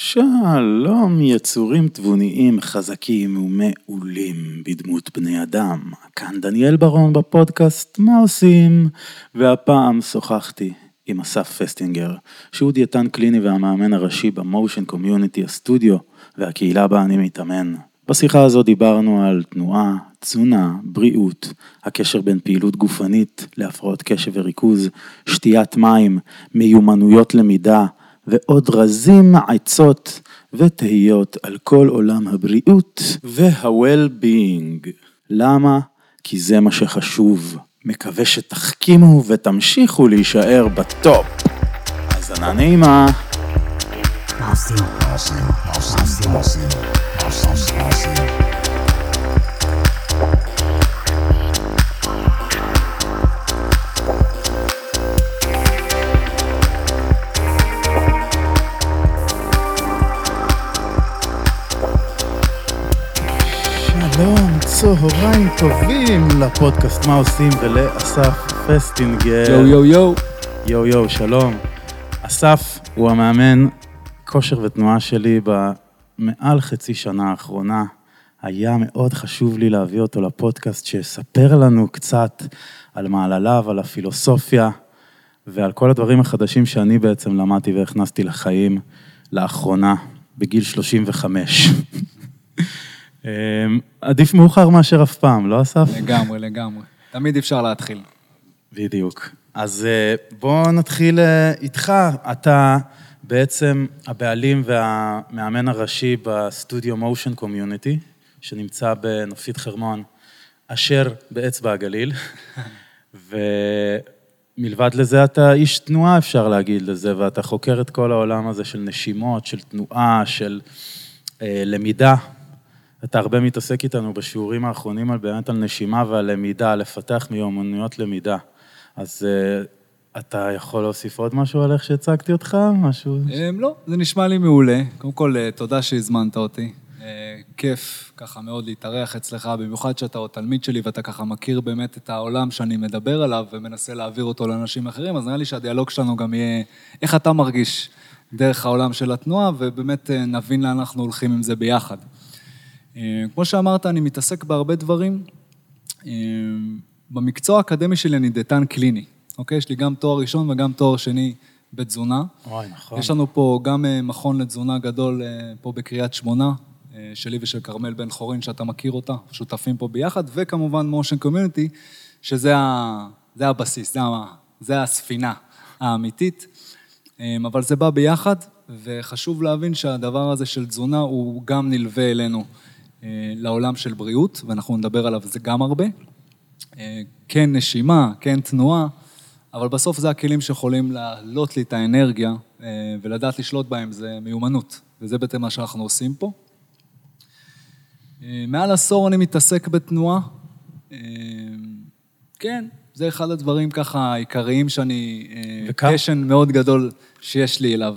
שלום, יצורים תבוניים חזקים ומעולים בדמות בני אדם. כאן דניאל ברון בפודקאסט מה עושים? והפעם שוחחתי עם אסף פסטינגר, שהוא דיאטן קליני והמאמן הראשי במושן קומיוניטי הסטודיו והקהילה בה אני מתאמן. בשיחה הזו דיברנו על תנועה, תזונה, בריאות, הקשר בין פעילות גופנית להפרעות קשב וריכוז, שתיית מים, מיומנויות למידה, ועוד רזים, עצות ותהיות על כל עולם הבריאות וה-well-being. למה? כי זה מה שחשוב. מקווה שתחכימו ותמשיכו להישאר בטופ. האזנה נעימה. שלום, צהריים טובים לפודקאסט מה עושים ולאסף פסטינגר. יואו יואו יואו. יואו יואו, שלום. אסף הוא המאמן כושר ותנועה שלי במעל חצי שנה האחרונה. היה מאוד חשוב לי להביא אותו לפודקאסט, שיספר לנו קצת על מעלליו, על הפילוסופיה ועל כל הדברים החדשים שאני בעצם למדתי והכנסתי לחיים לאחרונה, בגיל 35. אמ, עדיף מאוחר מאשר אף פעם, לא אסף? לגמרי, לגמרי. תמיד אפשר להתחיל. בדיוק. אז אה, בואו נתחיל אה, איתך. אתה בעצם הבעלים והמאמן הראשי בסטודיו מושן קומיוניטי, שנמצא בנופית חרמון, אשר באצבע הגליל. ומלבד לזה אתה איש תנועה, אפשר להגיד לזה, ואתה חוקר את כל העולם הזה של נשימות, של תנועה, של אה, למידה. אתה הרבה מתעסק איתנו בשיעורים האחרונים על באמת על נשימה ועל למידה, לפתח מיומנויות למידה. אז uh, אתה יכול להוסיף עוד משהו על איך שהצגתי אותך? משהו? Um, לא, זה נשמע לי מעולה. קודם כל, uh, תודה שהזמנת אותי. כיף ככה מאוד להתארח אצלך, במיוחד שאתה עוד תלמיד שלי ואתה ככה מכיר באמת את העולם שאני מדבר עליו ומנסה להעביר אותו לאנשים אחרים, אז נראה לי שהדיאלוג שלנו גם יהיה איך אתה מרגיש דרך העולם של התנועה, ובאמת נבין לאן אנחנו הולכים עם זה ביחד. אה, כמו שאמרת, אני מתעסק בהרבה דברים. אה, במקצוע האקדמי שלי אני דיאטן קליני, אוקיי? יש לי גם תואר ראשון וגם תואר שני בתזונה. וואי, נכון. יש לנו פה גם אה, מכון לתזונה גדול פה בקריית שמונה, שלי ושל כרמל בן חורין, שאתה מכיר אותה, שותפים פה ביחד, וכמובן מושן קומיוניטי, שזה ה... זה הבסיס, זה, ה... זה הספינה האמיתית. אבל זה בא ביחד, וחשוב להבין שהדבר הזה של תזונה הוא גם נלווה אלינו. אה, לעולם של בריאות, ואנחנו נדבר עליו זה גם הרבה. אה, כן נשימה, כן תנועה, אבל בסוף זה הכלים שיכולים להעלות לי את האנרגיה אה, ולדעת לשלוט בהם, זה מיומנות, וזה בעצם מה שאנחנו עושים פה. מעל עשור אני מתעסק בתנועה. כן, זה אחד הדברים ככה העיקריים שאני... וכמה? פשן מאוד גדול שיש לי אליו.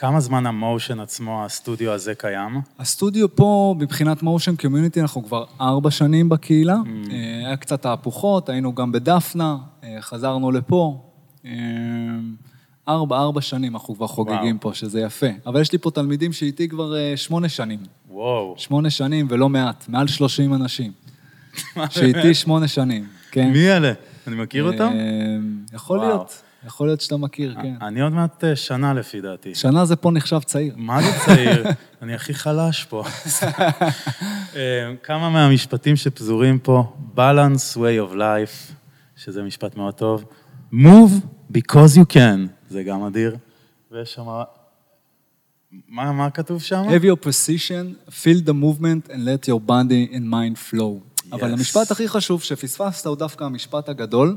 כמה זמן המושן עצמו, הסטודיו הזה קיים? הסטודיו פה, מבחינת מושן קומיוניטי, אנחנו כבר ארבע שנים בקהילה. Mm. אה, היה קצת תהפוכות, היינו גם בדפנה, אה, חזרנו לפה. אה, ארבע, ארבע שנים אנחנו כבר חוגגים וואו. פה, שזה יפה. אבל יש לי פה תלמידים שאיתי כבר שמונה שנים. וואו. שמונה שנים ולא מעט, מעל שלושים אנשים. שאיתי שמונה שנים, כן. מי אלה? אני מכיר אותם? יכול וואו. להיות. יכול להיות שאתה מכיר, כן. אני עוד מעט אה, שנה לפי דעתי. שנה זה פה נחשב צעיר. מה זה צעיר? אני הכי חלש פה. אה, כמה מהמשפטים שפזורים פה, balance way of life, שזה משפט מאוד טוב, move because you can, זה גם אדיר, ויש שם... מה, מה כתוב שם? have your position, feel the movement and let your body and mind flow. Yes. אבל המשפט הכי חשוב שפספסת הוא דווקא המשפט הגדול.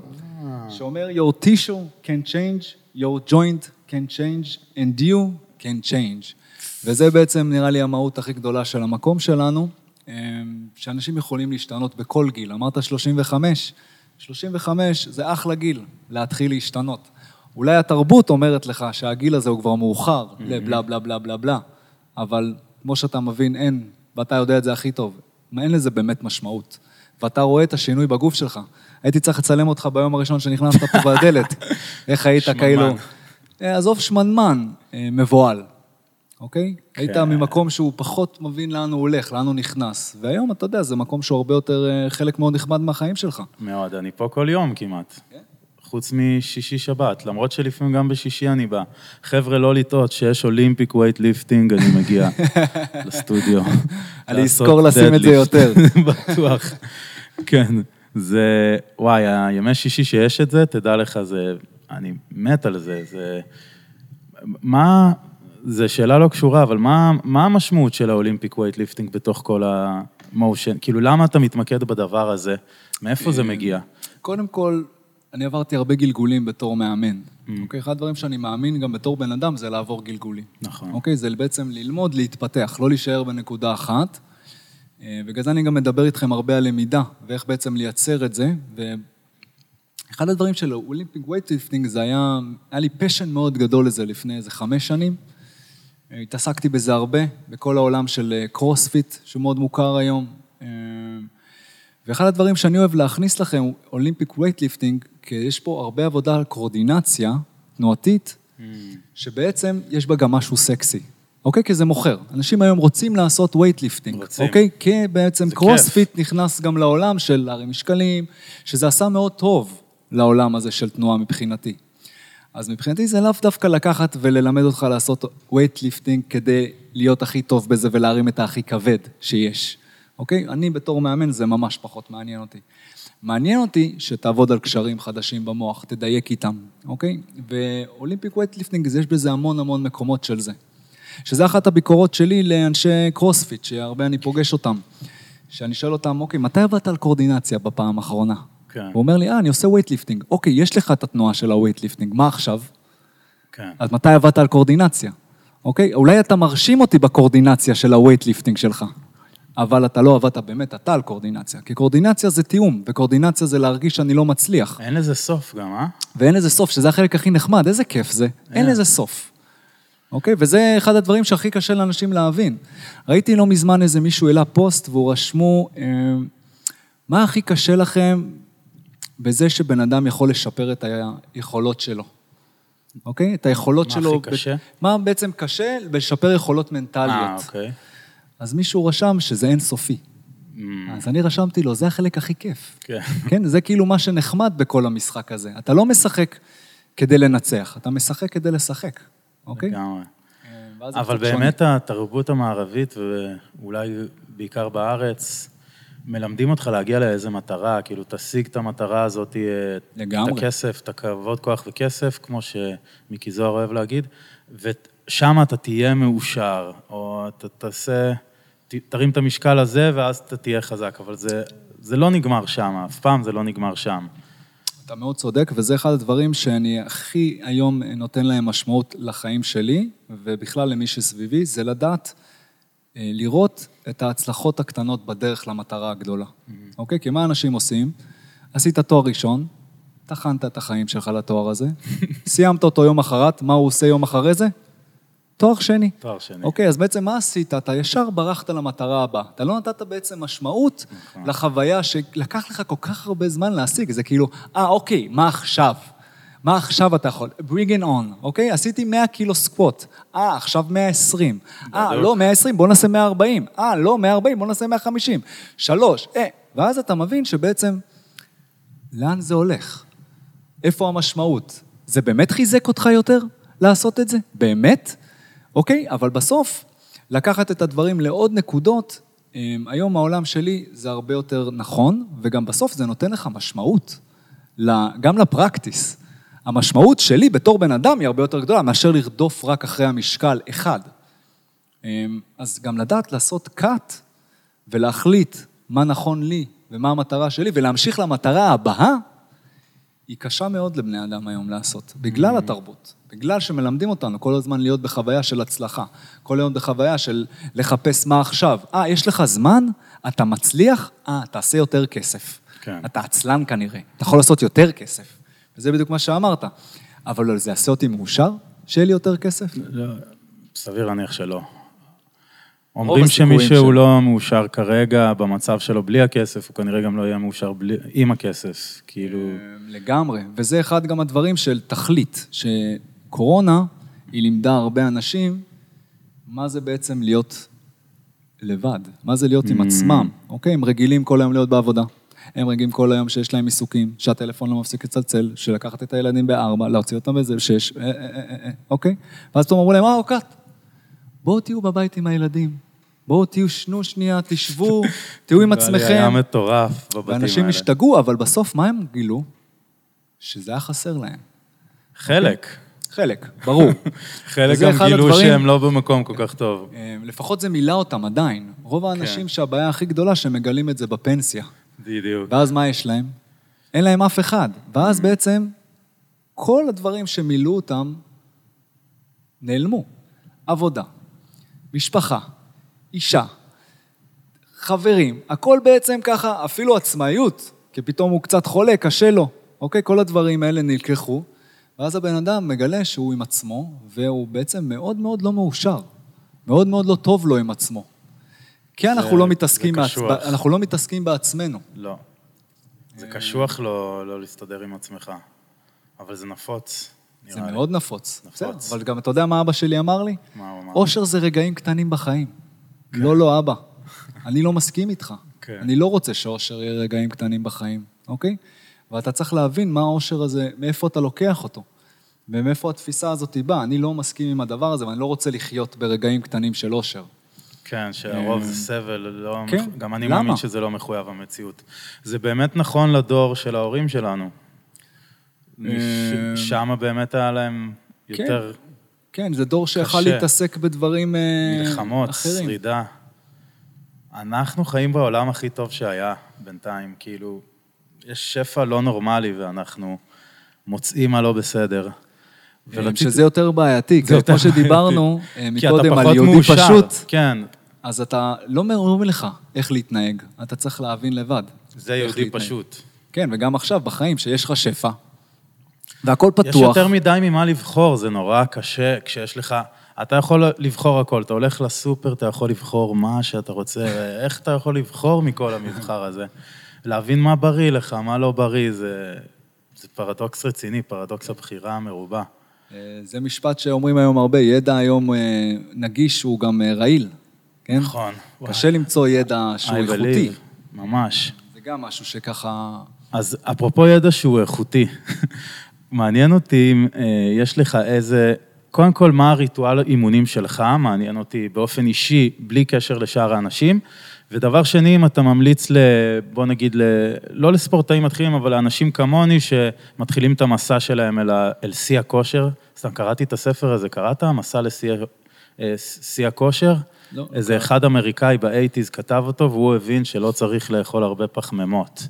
שאומר, your tissue can change, your joint can change, and you can change. וזה בעצם נראה לי המהות הכי גדולה של המקום שלנו, אמ, שאנשים יכולים להשתנות בכל גיל. אמרת 35, 35 זה אחלה גיל להתחיל להשתנות. אולי התרבות אומרת לך שהגיל הזה הוא כבר מאוחר, mm-hmm. לבלה בלה בלה בלה בלה, אבל כמו שאתה מבין, אין, ואתה יודע את זה הכי טוב, אין לזה באמת משמעות. ואתה רואה את השינוי בגוף שלך. הייתי צריך לצלם אותך ביום הראשון שנכנסת פה בדלת. איך היית כאילו... אה, עזוב שמנמן, אה, מבוהל. אוקיי? כן. היית ממקום שהוא פחות מבין לאן הוא הולך, לאן הוא נכנס. והיום, אתה יודע, זה מקום שהוא הרבה יותר אה, חלק מאוד נכבד מהחיים שלך. מאוד, אני פה כל יום כמעט. כן? חוץ משישי-שבת, למרות שלפעמים גם בשישי אני בא. חבר'ה, לא לטעות, שיש Olympic weightlifting, אני מגיע לסטודיו. אני אזכור לשים את זה. יותר. בטוח. כן, זה, וואי, הימי שישי שיש את זה, תדע לך, זה, אני מת על זה, זה, מה, זו שאלה לא קשורה, אבל מה, מה המשמעות של ה Olympic weightlifting בתוך כל ה motion? כאילו, למה אתה מתמקד בדבר הזה? מאיפה זה מגיע? קודם כל, אני עברתי הרבה גלגולים בתור מאמן. Mm. אוקיי? אחד הדברים שאני מאמין גם בתור בן אדם זה לעבור גלגולים. נכון. אוקיי? זה בעצם ללמוד, להתפתח, לא להישאר בנקודה אחת. אה, בגלל זה אני גם מדבר איתכם הרבה על למידה, ואיך בעצם לייצר את זה. ואחד הדברים של Olympic weightlifting זה היה, היה לי passion מאוד גדול לזה לפני איזה חמש שנים. אה, התעסקתי בזה הרבה, בכל העולם של אה, קרוספיט, שהוא מאוד מוכר היום. אה, ואחד הדברים שאני אוהב להכניס לכם Olympic weightlifting, כי יש פה הרבה עבודה על קואורדינציה תנועתית, שבעצם יש בה גם משהו סקסי. אוקיי? כי זה מוכר. אנשים היום רוצים לעשות weightlifting. רוצים. אוקיי? כי בעצם קרוספיט נכנס גם לעולם של להרים משקלים, שזה עשה מאוד טוב לעולם הזה של תנועה מבחינתי. אז מבחינתי זה לאו דווקא לקחת וללמד אותך לעשות weightlifting כדי להיות הכי טוב בזה ולהרים את הכי כבד שיש. אוקיי? אני בתור מאמן זה ממש פחות מעניין אותי. מעניין אותי שתעבוד על קשרים חדשים במוח, תדייק איתם, אוקיי? ו Olympic weightlifting, יש בזה המון המון מקומות של זה. שזה אחת הביקורות שלי לאנשי קרוספיט, שהרבה אני פוגש אותם. שאני שואל אותם, אוקיי, מתי עבדת על קואורדינציה בפעם האחרונה? כן. הוא אומר לי, אה, אני עושה weightlifting. אוקיי, יש לך את התנועה של ה weightlifting, מה עכשיו? כן. אז מתי עבדת על קואורדינציה? אוקיי? אולי אתה מרשים אותי בקואורדינציה של ה weightlifting שלך, אבל אתה לא עבדת באמת אתה על קואורדינציה. כי קואורדינציה זה תיאום, וקואורדינציה זה להרגיש שאני לא מצליח. אין לזה סוף גם, אה? ואין לזה סוף, שזה החלק הכי נחמד, איזה כיף זה. אין לזה סוף. אוקיי? וזה אחד הדברים שהכי קשה לאנשים להבין. ראיתי לא מזמן איזה מישהו העלה פוסט, והוא רשמו, אה, מה הכי קשה לכם בזה שבן אדם יכול לשפר את היכולות שלו? אוקיי? את היכולות מה שלו... הכי קשה? מה בעצם קשה בלשפר יכולות מנטליות? אה, אוקיי. אז מישהו רשם שזה אינסופי. Mm, אז אני רשמתי לו, זה החלק הכי כיף. כן. כן, זה כאילו מה שנחמד בכל המשחק הזה. אתה לא משחק כדי לנצח, אתה משחק כדי לשחק, אוקיי? לגמרי. זה אבל שונה. באמת התרבות המערבית, ואולי בעיקר בארץ, מלמדים אותך להגיע לאיזה מטרה, כאילו תשיג את המטרה הזאת, אה, לגמרי. את הכסף, את הכבוד, כוח וכסף, כמו שמיקי זוהר אוהב להגיד, ושם אתה תהיה מאושר, או אתה תעשה, תרים את המשקל הזה ואז אתה תהיה חזק, אבל זה, זה לא נגמר שם, אף פעם זה לא נגמר שם. אתה מאוד צודק, וזה אחד הדברים שאני הכי היום נותן להם משמעות לחיים שלי, ובכלל למי שסביבי, זה לדעת אה, לראות את ההצלחות הקטנות בדרך למטרה הגדולה. אוקיי? כי מה אנשים עושים? עשית תואר ראשון, טחנת את החיים שלך לתואר הזה, סיימת אותו יום אחרת, מה הוא עושה יום אחרי זה? תואר שני. תואר שני. אוקיי, אז בעצם מה עשית? אתה ישר ברחת למטרה הבאה. אתה לא נתת בעצם משמעות נכון. לחוויה שלקח לך כל כך הרבה זמן להשיג. זה כאילו, אה, אוקיי, מה עכשיו? מה עכשיו אתה יכול? bring it on, אוקיי? עשיתי 100 קילו סקווט. אה, עכשיו 120. אה, בדיוק. לא, 120, בוא נעשה 140. אה, לא, 140, בוא נעשה 150. שלוש, אה. ואז אתה מבין שבעצם, לאן זה הולך? איפה המשמעות? זה באמת חיזק אותך יותר לעשות את זה? באמת? אוקיי? אבל בסוף, לקחת את הדברים לעוד נקודות, אמ, היום העולם שלי זה הרבה יותר נכון, וגם בסוף זה נותן לך משמעות, גם לפרקטיס. המשמעות שלי בתור בן אדם היא הרבה יותר גדולה מאשר לרדוף רק אחרי המשקל אחד. אמ, אז גם לדעת לעשות cut ולהחליט מה נכון לי ומה המטרה שלי, ולהמשיך למטרה הבאה, היא קשה מאוד לבני אדם היום לעשות, בגלל התרבות, בגלל שמלמדים אותנו כל הזמן להיות בחוויה של הצלחה, כל היום בחוויה של לחפש מה עכשיו. אה, יש לך זמן? אתה מצליח? אה, תעשה יותר כסף. כן. אתה עצלן כנראה, אתה יכול לעשות יותר כסף. וזה בדיוק מה שאמרת. אבל זה יעשה אותי מאושר? שיהיה לי יותר כסף? לא, סביר להניח שלא. אומרים שמישהו שלו. לא מאושר כרגע במצב שלו בלי הכסף, הוא כנראה גם לא יהיה מאושר בלי, עם הכסף. כאילו, לגמרי, וזה אחד גם הדברים של תכלית, שקורונה, היא לימדה הרבה אנשים מה זה בעצם להיות לבד? מה זה להיות עם עצמם? אוקיי? הם רגילים כל היום להיות בעבודה. הם רגילים כל היום שיש להם עיסוקים, שהטלפון לא מפסיק לצלצל, שלקחת את הילדים בארבע, להוציא אותם בזה בשש, אה, אה, אה, אה, אוקיי? ואז פתאום אמרו להם, אה, אוקיי, בואו תהיו בבית עם הילדים. בואו תהיו, שנו שנייה, תשבו, תהיו עם לי היה עצמכם. מטורף בבתים האלה. ואנשים השתגעו, אבל בסוף מה הם גילו? שזה היה חסר להם. חלק. חלק, ברור. חלק גם גילו הדברים- שהם לא במקום כל כך טוב. אה, לפחות זה מילא אותם עדיין. רוב האנשים כן. שהבעיה הכי גדולה, שהם מגלים את זה בפנסיה. בדיוק. ואז מה יש להם? אין להם אף אחד. ואז בעצם כל הדברים שמילאו אותם נעלמו. עבודה, משפחה, אישה, חברים, הכל בעצם ככה, אפילו עצמאיות, כי פתאום הוא קצת חולה, קשה לו, אוקיי? כל הדברים האלה נלקחו, ואז הבן אדם מגלה שהוא עם עצמו, והוא בעצם מאוד מאוד לא מאושר. מאוד מאוד לא טוב לו עם עצמו. כי אנחנו לא מתעסקים, זה מעצ... אנחנו לא מתעסקים בעצמנו. לא. זה קשוח לא לא להסתדר עם עצמך. אבל זה נפוץ, זה לי. מאוד נפוץ. נפוץ. בסדר, אבל גם אתה יודע מה אבא שלי אמר לי? מה הוא אמר? אושר זה רגעים קטנים בחיים. לא, לא, אבא. אני לא מסכים איתך. כן. אני לא רוצה שאושר יהיה רגעים קטנים בחיים, אוקיי? ואתה צריך להבין מה האושר הזה, מאיפה אתה לוקח אותו. ומאיפה התפיסה הזאת באה. אני לא מסכים עם הדבר הזה, ואני לא רוצה לחיות ברגעים קטנים של אושר. כן, שהרוב זה סבל, לא... כן, גם אני למה? מאמין שזה לא מחויב המציאות. זה באמת נכון לדור של ההורים שלנו. אה, שם באמת היה להם כן. יותר כן, זה דור שיכל. להתעסק בדברים אה, מלחמות, אחרים. שרידה. אנחנו חיים בעולם הכי טוב שהיה בינתיים, כאילו, יש שפע לא נורמלי ואנחנו מוצאים מה לא בסדר. ורציתי- שזה יותר בעייתי, זה כי יותר כמו שדיברנו. אה, מקודם על יהודי מאושר. פשוט, כן, אז אתה, לא אומרים לך איך להתנהג, אתה צריך להבין לבד. זה יהודי להתנהג. פשוט. כן, וגם עכשיו, בחיים, שיש לך שפע, והכל פתוח. יש יותר מדי ממה לבחור, זה נורא קשה כשיש לך... אתה יכול לבחור הכל, אתה הולך לסופר, אתה יכול לבחור מה שאתה רוצה, איך אתה יכול לבחור מכל המבחר הזה? להבין מה בריא לך, מה לא בריא, זה, זה פרדוקס רציני, פרדוקס הבחירה המרובה. אה, זה משפט שאומרים היום הרבה, ידע היום אה, נגיש הוא גם אה, רעיל, כן? נכון. קשה למצוא ידע שהוא I איכותי. ממש. זה גם משהו שככה... אז אפרופו ידע שהוא איכותי, מעניין אותי אם אה, יש לך איזה, קודם כל, מה הריטואל אימונים שלך, מעניין אותי באופן אישי, בלי קשר לשאר האנשים. ודבר שני, אם אתה ממליץ ל... בוא נגיד, ל, לא לספורטאים מתחילים, אבל לאנשים כמוני שמתחילים את המסע שלהם אל, ה, אל שיא הכושר. סתם קראתי את הספר הזה, קראת? מסע לשיא אה, הכושר? לא, איזה. אחד אמריקאי באייטיז כתב אותו, והוא הבין שלא צריך לאכול הרבה פחמימות.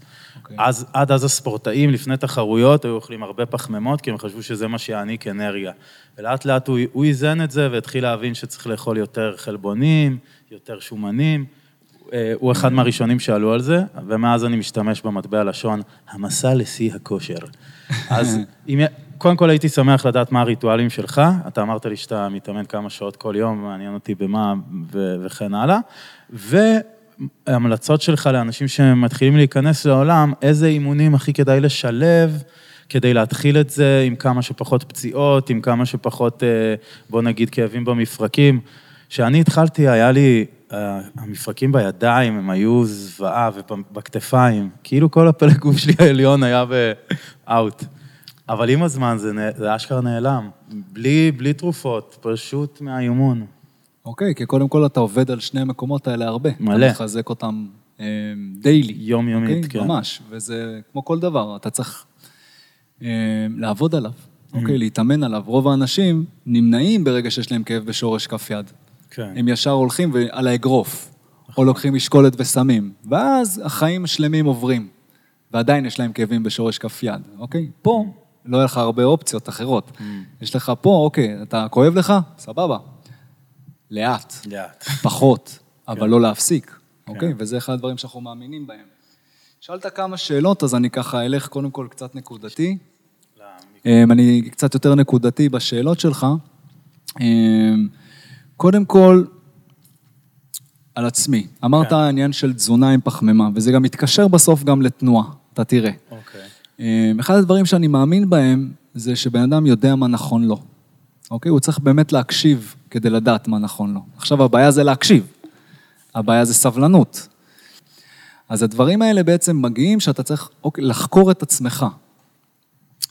אוקיי. אז, עד אז הספורטאים לפני תחרויות היו אוכלים הרבה פחמימות, כי הם חשבו שזה מה שיעניק אנרגיה. ולאט לאט הוא, הוא איזן את זה והתחיל להבין שצריך לאכול יותר חלבונים, יותר שומנים. אה, הוא אחד מהראשונים שעלו על זה, ומאז אני משתמש במטבע לשון, המסע לשיא הכושר. אז אם, קודם כל הייתי שמח לדעת מה הריטואלים שלך, אתה אמרת לי שאתה מתאמן כמה שעות כל יום, מעניין אותי במה ו- וכן הלאה. והמלצות שלך לאנשים שמתחילים להיכנס לעולם, איזה אימונים הכי כדאי לשלב כדי להתחיל את זה עם כמה שפחות פציעות, עם כמה שפחות, אה, בוא נגיד, כאבים במפרקים. כשאני התחלתי, היה לי, אה, המפרקים בידיים, הם היו זוועה ובכתפיים, כאילו כל הפלג גוף שלי העליון היה באאוט. אבל עם הזמן זה, זה אשכרה נעלם, בלי, בלי תרופות, פשוט מהאימון. אוקיי, כי קודם כל אתה עובד על שני המקומות האלה הרבה. מלא. אתה מחזק אותם דיילי. יומיומית, אוקיי? כן. ממש, וזה כמו כל דבר, אתה צריך אה, לעבוד עליו, Mm-hmm. אוקיי? להתאמן עליו. רוב האנשים נמנעים ברגע שיש להם כאב בשורש כף יד. כן. הם ישר הולכים על האגרוף, או לוקחים משקולת וסמים, ואז החיים שלמים עוברים, ועדיין יש להם כאבים בשורש כף יד, אוקיי? פה לא יהיה לך הרבה אופציות אחרות. יש לך פה, אוקיי, אתה כואב לך? סבבה. לאט, לאט. פחות, אבל כן. לא להפסיק, אוקיי? וזה אחד הדברים שאנחנו מאמינים בהם. שאלת כמה שאלות, אז אני ככה אלך קודם כל קצת נקודתי. אמ, אני קצת יותר נקודתי בשאלות שלך. אמ, קודם כל, על עצמי. אמרת כן. עניין של תזונה עם פחמימה, וזה גם מתקשר בסוף גם לתנועה, אתה תראה. אוקיי. אמ, אחד הדברים שאני מאמין בהם, זה שבן אדם יודע מה נכון לו. אוקיי? הוא צריך באמת להקשיב כדי לדעת מה נכון לו. עכשיו, הבעיה זה להקשיב. הבעיה זה סבלנות. אז הדברים האלה בעצם מגיעים שאתה צריך אוקיי, לחקור את עצמך.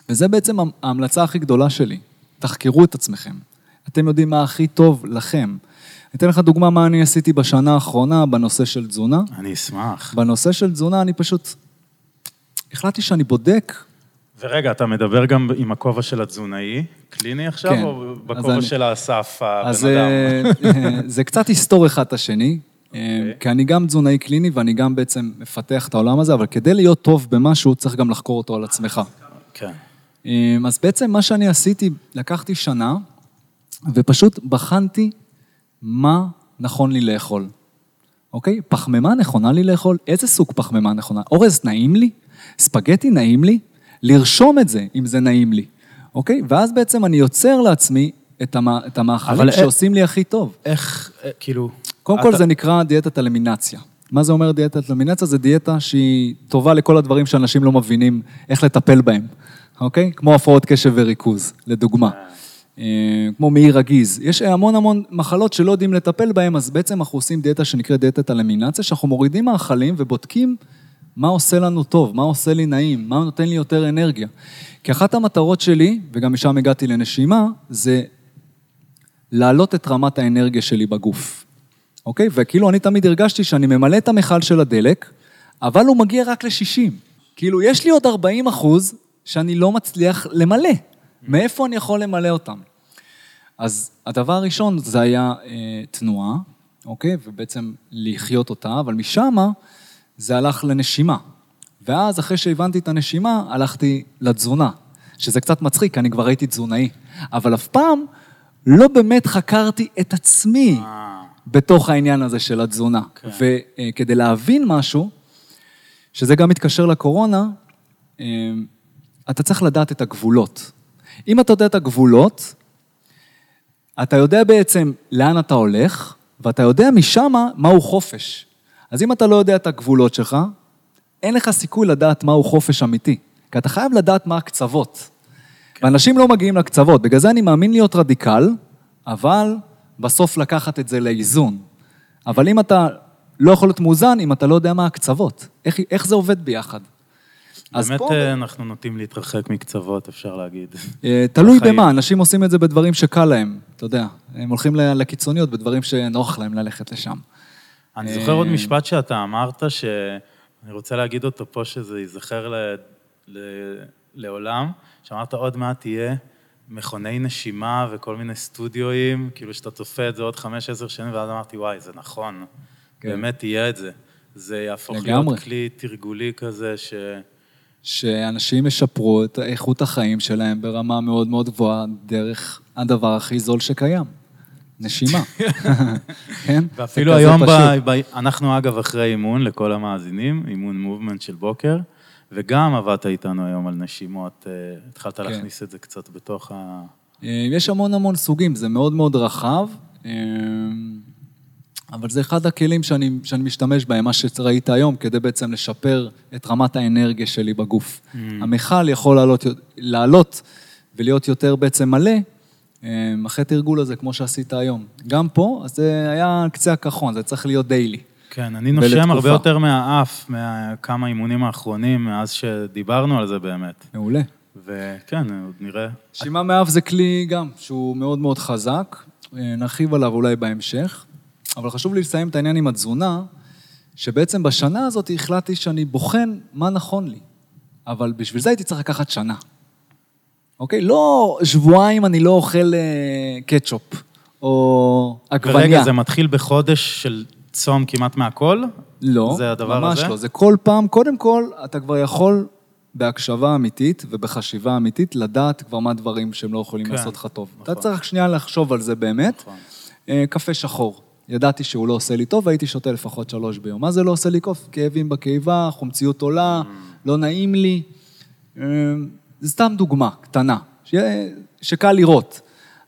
וזה בעצם ההמלצה הכי גדולה שלי. תחקרו את עצמכם. אתם יודעים מה הכי טוב לכם. אני אתן לך דוגמה מה אני עשיתי בשנה האחרונה בנושא של תזונה. אני אשמח. בנושא של תזונה אני פשוט החלטתי שאני בודק. ורגע, אתה מדבר גם עם הכובע של התזונאי, קליני עכשיו, כן. או בכובע אני- של האסף, הבן אז אדם? אה, זה קצת יסתור אחד את השני, אה, אוקיי. כי אני גם תזונאי קליני ואני גם בעצם מפתח את העולם הזה, אבל כדי להיות טוב במשהו, צריך גם לחקור אותו על עצמך. כן. אה, אז בעצם מה שאני עשיתי, לקחתי שנה, ופשוט בחנתי מה נכון לי לאכול. אוקיי? פחמימה נכונה לי לאכול? איזה סוג פחמימה נכונה? אורז נעים לי? ספגטי נעים לי? לרשום את זה, אם זה נעים לי. אוקיי? ואז בעצם אני יוצר לעצמי את, המ... את המאכלים אבל א- שעושים לי הכי טוב. איך, אה, כאילו... קודם אתה- כל זה נקרא דיאטת אלמינציה. מה זה אומר דיאטת אלמינציה? זה דיאטה שהיא טובה לכל הדברים שאנשים לא מבינים איך לטפל בהם, אוקיי? כמו הפרעות קשב וריכוז, לדוגמה. אה, כמו מעי רגיז. יש המון המון מחלות שלא יודעים לטפל בהן, אז בעצם אנחנו עושים דיאטה שנקראת דיאטת אלמינציה, שאנחנו מורידים מאכלים ובודקים מה עושה לנו טוב, מה עושה לי נעים, מה נותן לי יותר אנרגיה. כי אחת המטרות שלי, וגם משם הגעתי לנשימה, זה להעלות את רמת האנרגיה שלי בגוף. אוקיי? וכאילו אני תמיד הרגשתי שאני ממלא את המכל של הדלק, אבל הוא מגיע רק ל-60. כאילו, יש לי עוד 40 אחוז שאני לא מצליח למלא. מאיפה אני יכול למלא אותם? אז הדבר הראשון זה היה אה, תנועה, אוקיי? ובעצם לחיות אותה, אבל משם זה הלך לנשימה. ואז אחרי שהבנתי את הנשימה, הלכתי לתזונה, שזה קצת מצחיק, אני כבר הייתי תזונאי. אבל אף פעם לא באמת חקרתי את עצמי אה, בתוך העניין הזה של התזונה. כן. וכדי להבין משהו, שזה גם מתקשר לקורונה, אה, אתה צריך לדעת את הגבולות. אם אתה יודע את הגבולות, אתה יודע בעצם לאן אתה הולך, ואתה יודע משם מהו חופש. אז אם אתה לא יודע את הגבולות שלך, אין לך סיכוי לדעת מהו חופש אמיתי. כי אתה חייב לדעת מה הקצוות. ואנשים לא מגיעים לקצוות, בגלל זה אני מאמין להיות רדיקל, אבל בסוף לקחת את זה לאיזון. אבל אם אתה לא יכול להיות מאוזן, אם אתה לא יודע מה הקצוות, איך, איך זה עובד ביחד. באמת פה- אה, אנחנו נוטים להתרחק מקצוות, אפשר להגיד. אה, תלוי בחיים. במה, אנשים עושים את זה בדברים שקל להם, אתה יודע. הם הולכים לקיצוניות בדברים שנוח להם ללכת לשם. אני זוכר עוד אה, משפט שאתה אמרת, שאני רוצה להגיד אותו פה, שזה ייזכר ל... ל... לעולם, שאמרת עוד מעט תהיה מכוני נשימה וכל מיני סטודיואים, כאילו שאתה צופה את זה עוד חמש, עשר שנים, ואז אמרתי, וואי, זה נכון, כן. באמת יהיה את זה. זה יהפוך לגמרי. להיות כלי תרגולי כזה, ש... שאנשים ישפרו את איכות החיים שלהם ברמה מאוד מאוד גבוהה דרך הדבר הכי זול שקיים, נשימה. כן? ואפילו היום, ב... ב... אנחנו אגב אחרי אימון לכל המאזינים, אימון מובמנט של בוקר, וגם עבדת איתנו היום על נשימות, אה, התחלת כן. להכניס את זה קצת בתוך ה... אה, יש המון המון סוגים, זה מאוד מאוד רחב, אה, אבל זה אחד הכלים שאני, שאני משתמש בהם, מה שראית היום, כדי בעצם לשפר את רמת האנרגיה שלי בגוף. Mm. המכל יכול לעלות, לעלות ולהיות יותר בעצם מלא, אחרי תרגול הזה, כמו שעשית היום. גם פה, אז זה היה קצה הקרחון, זה צריך להיות דיילי. כן, אני נושם הרבה ולתקופה. יותר מהאף, מכמה אימונים האחרונים, מאז שדיברנו על זה באמת. מעולה. וכן, עוד נראה. נשימה מאף זה כלי גם, שהוא מאוד מאוד חזק, אה, נרחיב עליו אולי בהמשך, אבל חשוב לי לסיים את העניין עם התזונה, שבעצם בשנה הזאת החלטתי שאני בוחן מה נכון לי, אבל בשביל זה הייתי צריך לקחת שנה. אוקיי? לא שבועיים אני לא אוכל אה, קטשופ, או עגבניה. ורגע, זה מתחיל בחודש של צום כמעט מהכל? לא, זה הדבר ממש הזה? לא. זה כל פעם, קודם כל, אתה כבר יכול בהקשבה אמיתית ובחשיבה אמיתית לדעת כבר מה דברים שהם לא יכולים כן, לעשות לך טוב. נכון. אתה צריך שנייה לחשוב על זה באמת. נכון. אה, קפה שחור. ידעתי שהוא לא עושה לי טוב, והייתי שותה לפחות שלוש ביום. מה זה לא עושה לי טוב? כאבים בקיבה, חומציות עולה, לא נעים לי. זה סתם דוגמה קטנה, ש... שקל לראות,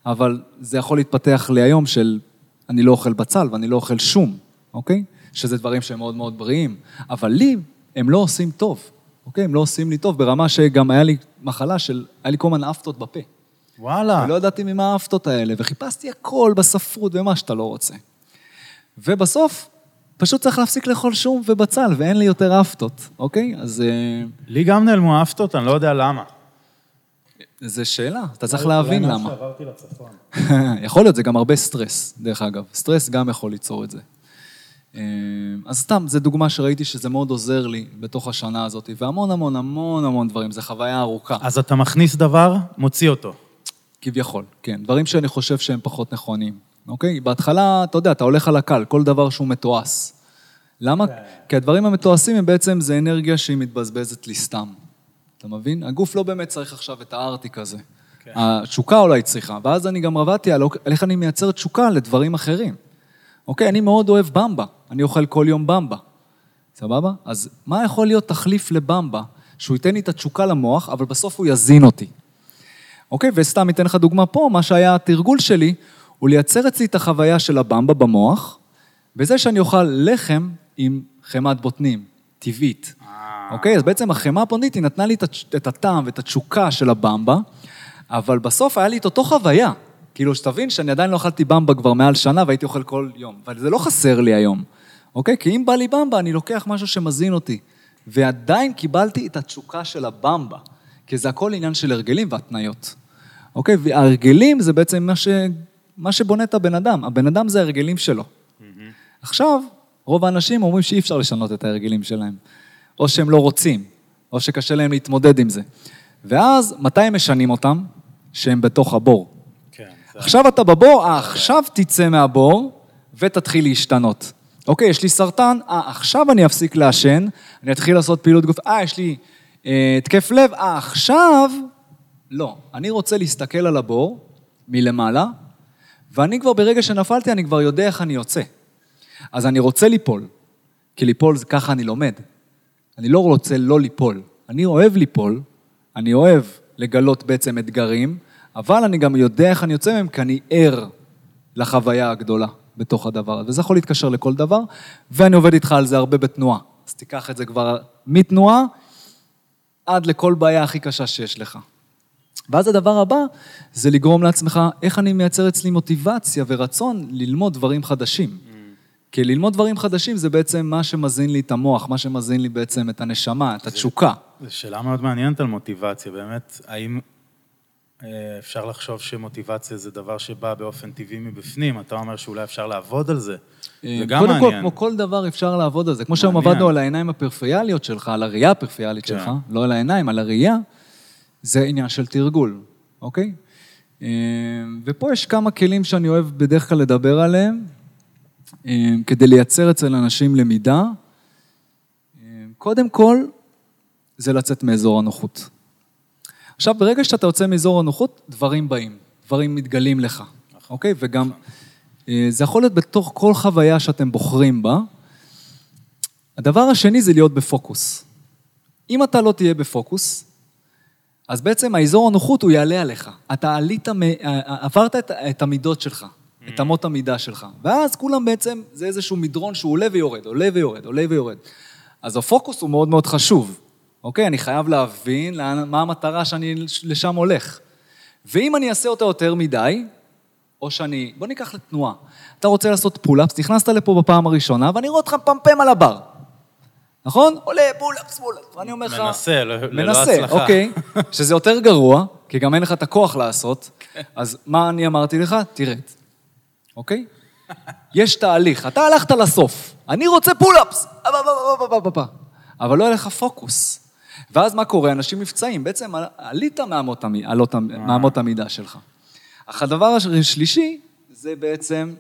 אבל זה יכול להתפתח לי היום של אני לא אוכל בצל ואני לא אוכל שום, אוקיי? שזה דברים שהם מאוד מאוד בריאים, אבל לי הם לא עושים טוב, אוקיי? הם לא עושים לי טוב, ברמה שגם היה לי מחלה של, היה לי כל הזמן אפטות בפה. וואלה. ולא ידעתי ממה האפטות האלה, וחיפשתי הכל בספרות ומה שאתה לא רוצה. ובסוף, פשוט צריך להפסיק לאכול שום ובצל, ואין לי יותר אפטות, אוקיי? אז אה, לי גם נעלמו האפטות, אני לא יודע למה. זו שאלה, אתה צריך להבין אולי למה. מאז שעברתי לצפון. יכול להיות, זה גם הרבה סטרס, דרך אגב. סטרס גם יכול ליצור את זה. אה, אז סתם, זו דוגמה שראיתי שזה מאוד עוזר לי בתוך השנה הזאת, והמון המון המון המון דברים, זו חוויה ארוכה. אז אתה מכניס דבר, מוציא אותו. כביכול, כן. דברים שאני חושב שהם פחות נכונים, אוקיי? בהתחלה, אתה יודע, אתה הולך על הקל, כל דבר שהוא מתועש. למה? כי הדברים המתועשים הם בעצם, זה אנרגיה שהיא מתבזבזת לי סתם. אתה מבין? הגוף לא באמת צריך עכשיו את הארטיק הזה. כן. התשוקה אולי צריכה, ואז אני גם עבדתי על על איך אני מייצר תשוקה לדברים אחרים. אוקיי, אני מאוד אוהב במבה, אני אוכל כל יום במבה. סבבה? אז מה יכול להיות תחליף לבמבה, שהוא ייתן לי את התשוקה למוח, אבל בסוף הוא יזין אותי? אוקיי, וסתם אתן לך דוגמה פה, מה שהיה התרגול שלי, הוא לייצר אצלי את החוויה של הבמבה במוח, בזה שאני אוכל לחם עם חמת בוטנים, טבעית. אוקיי? אז בעצם החמאה הבוטנית, היא נתנה לי את הטעם ואת התשוקה של הבמבה, אבל בסוף היה לי את אותו חוויה. כאילו, שתבין שאני עדיין לא אכלתי במבה כבר מעל שנה והייתי אוכל כל יום. אבל זה לא חסר לי היום, אוקיי? כי אם בא לי במבה, אני לוקח משהו שמזין אותי. ועדיין קיבלתי את התשוקה של הבמבה, כי זה הכל עניין של הרגלים והתניות. אוקיי? וההרגלים זה בעצם מה, ש... מה שבונה את הבן אדם. הבן אדם זה ההרגלים שלו. עכשיו, רוב האנשים אומרים שאי אפשר לשנות את ההרגלים שלהם. או שהם לא רוצים, או שקשה להם להתמודד עם זה. ואז, מתי הם משנים אותם? שהם בתוך הבור. כן. עכשיו אתה בבור, אה, עכשיו תצא מהבור ותתחיל להשתנות. אוקיי, יש לי סרטן, אה, עכשיו אני אפסיק לעשן, אני אתחיל לעשות פעילות גוף, אה, יש לי אה, התקף לב, אה, עכשיו... לא, אני רוצה להסתכל על הבור מלמעלה, ואני כבר, ברגע שנפלתי, אני כבר יודע איך אני יוצא. אז אני רוצה ליפול, כי ליפול זה ככה אני לומד. אני לא רוצה לא ליפול. אני אוהב ליפול, אני אוהב לגלות בעצם אתגרים, אבל אני גם יודע איך אני יוצא מהם, כי אני ער לחוויה הגדולה בתוך הדבר הזה. וזה יכול להתקשר לכל דבר, ואני עובד איתך על זה הרבה בתנועה. אז תיקח את זה כבר מתנועה עד לכל בעיה הכי קשה שיש לך. ואז הדבר הבא זה לגרום לעצמך, איך אני מייצר אצלי מוטיבציה ורצון ללמוד דברים חדשים. כי ללמוד דברים חדשים זה בעצם מה שמזין לי את המוח, מה שמזין לי בעצם את הנשמה, את התשוקה. זו שאלה מאוד מעניינת על מוטיבציה, באמת, האם אה, אפשר לחשוב שמוטיבציה זה דבר שבא באופן טבעי מבפנים? אתה אומר שאולי אפשר לעבוד על זה. זה גם קודם כל, מעניין. כמו כל דבר אפשר לעבוד על זה. כמו שהיום מעניין. עבדנו על העיניים הפריפריאליות שלך, על הראייה הפריפריאלית כן. שלך, לא על העיניים, על הראייה, זה עניין של תרגול, אוקיי? אה, ופה יש כמה כלים שאני אוהב בדרך כלל לדבר עליהם, אה, כדי לייצר אצל אנשים למידה. אה, קודם כל, זה לצאת מאזור הנוחות. עכשיו, ברגע שאתה יוצא מאזור הנוחות, דברים באים, דברים מתגלים לך, אוקיי? וגם, אה, זה יכול להיות בתוך כל חוויה שאתם בוחרים בה. הדבר השני זה להיות בפוקוס. אם אתה לא תהיה בפוקוס, אז בעצם האזור הנוחות הוא יעלה עליך. אתה עלית, עברת את, את המידות שלך, את אמות המידה שלך. ואז כולם בעצם, זה איזשהו מדרון שהוא עולה ויורד, עולה ויורד, עולה ויורד. אז הפוקוס הוא מאוד מאוד חשוב, אוקיי? אני חייב להבין לאן, מה המטרה שאני לשם הולך. ואם אני אעשה אותה יותר מדי, או שאני, בוא ניקח לתנועה. אתה רוצה לעשות pull-ups, נכנסת לפה בפעם הראשונה, ואני רואה אותך מפמפם על הבר. נכון? עולה, pull-ups, pull-ups. ואני אומר לך... מנסה, לא- ללא מנסה, הצלחה. אוקיי. שזה יותר גרוע, כי גם אין לך את הכוח לעשות. אז מה אני אמרתי לך? תרד. אוקיי? יש תהליך, אתה הלכת לסוף. אני רוצה pull-ups! אבל לא היה לך פוקוס. ואז מה קורה? אנשים נפצעים. בעצם עלית מאמות המ- מאמות המידה שלך. אך הדבר השלישי זה בעצם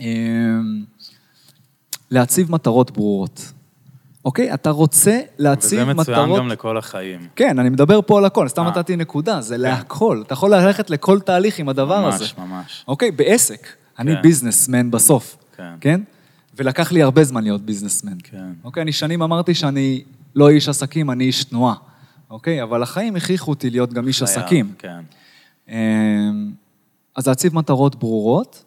אמ, להציב מטרות ברורות. אוקיי? אתה רוצה להציב וזה מטרות... מצוין גם לכל החיים. כן, אני מדבר פה על הכל, סתם אה. נתתי נקודה, זה להכל. אתה יכול ללכת לכל תהליך עם הדבר הזה. ממש, ממש. אוקיי, בעסק. אני כן. ביזנסמן בסוף. כן. כן? ולקח לי הרבה זמן להיות ביזנסמן. כן. אוקיי, אני שנים אמרתי שאני לא איש עסקים, אני איש תנועה. אוקיי? אבל החיים הכריחו אותי להיות גם איש חייב, עסקים. כן. אמ, אז להציב מטרות ברורות,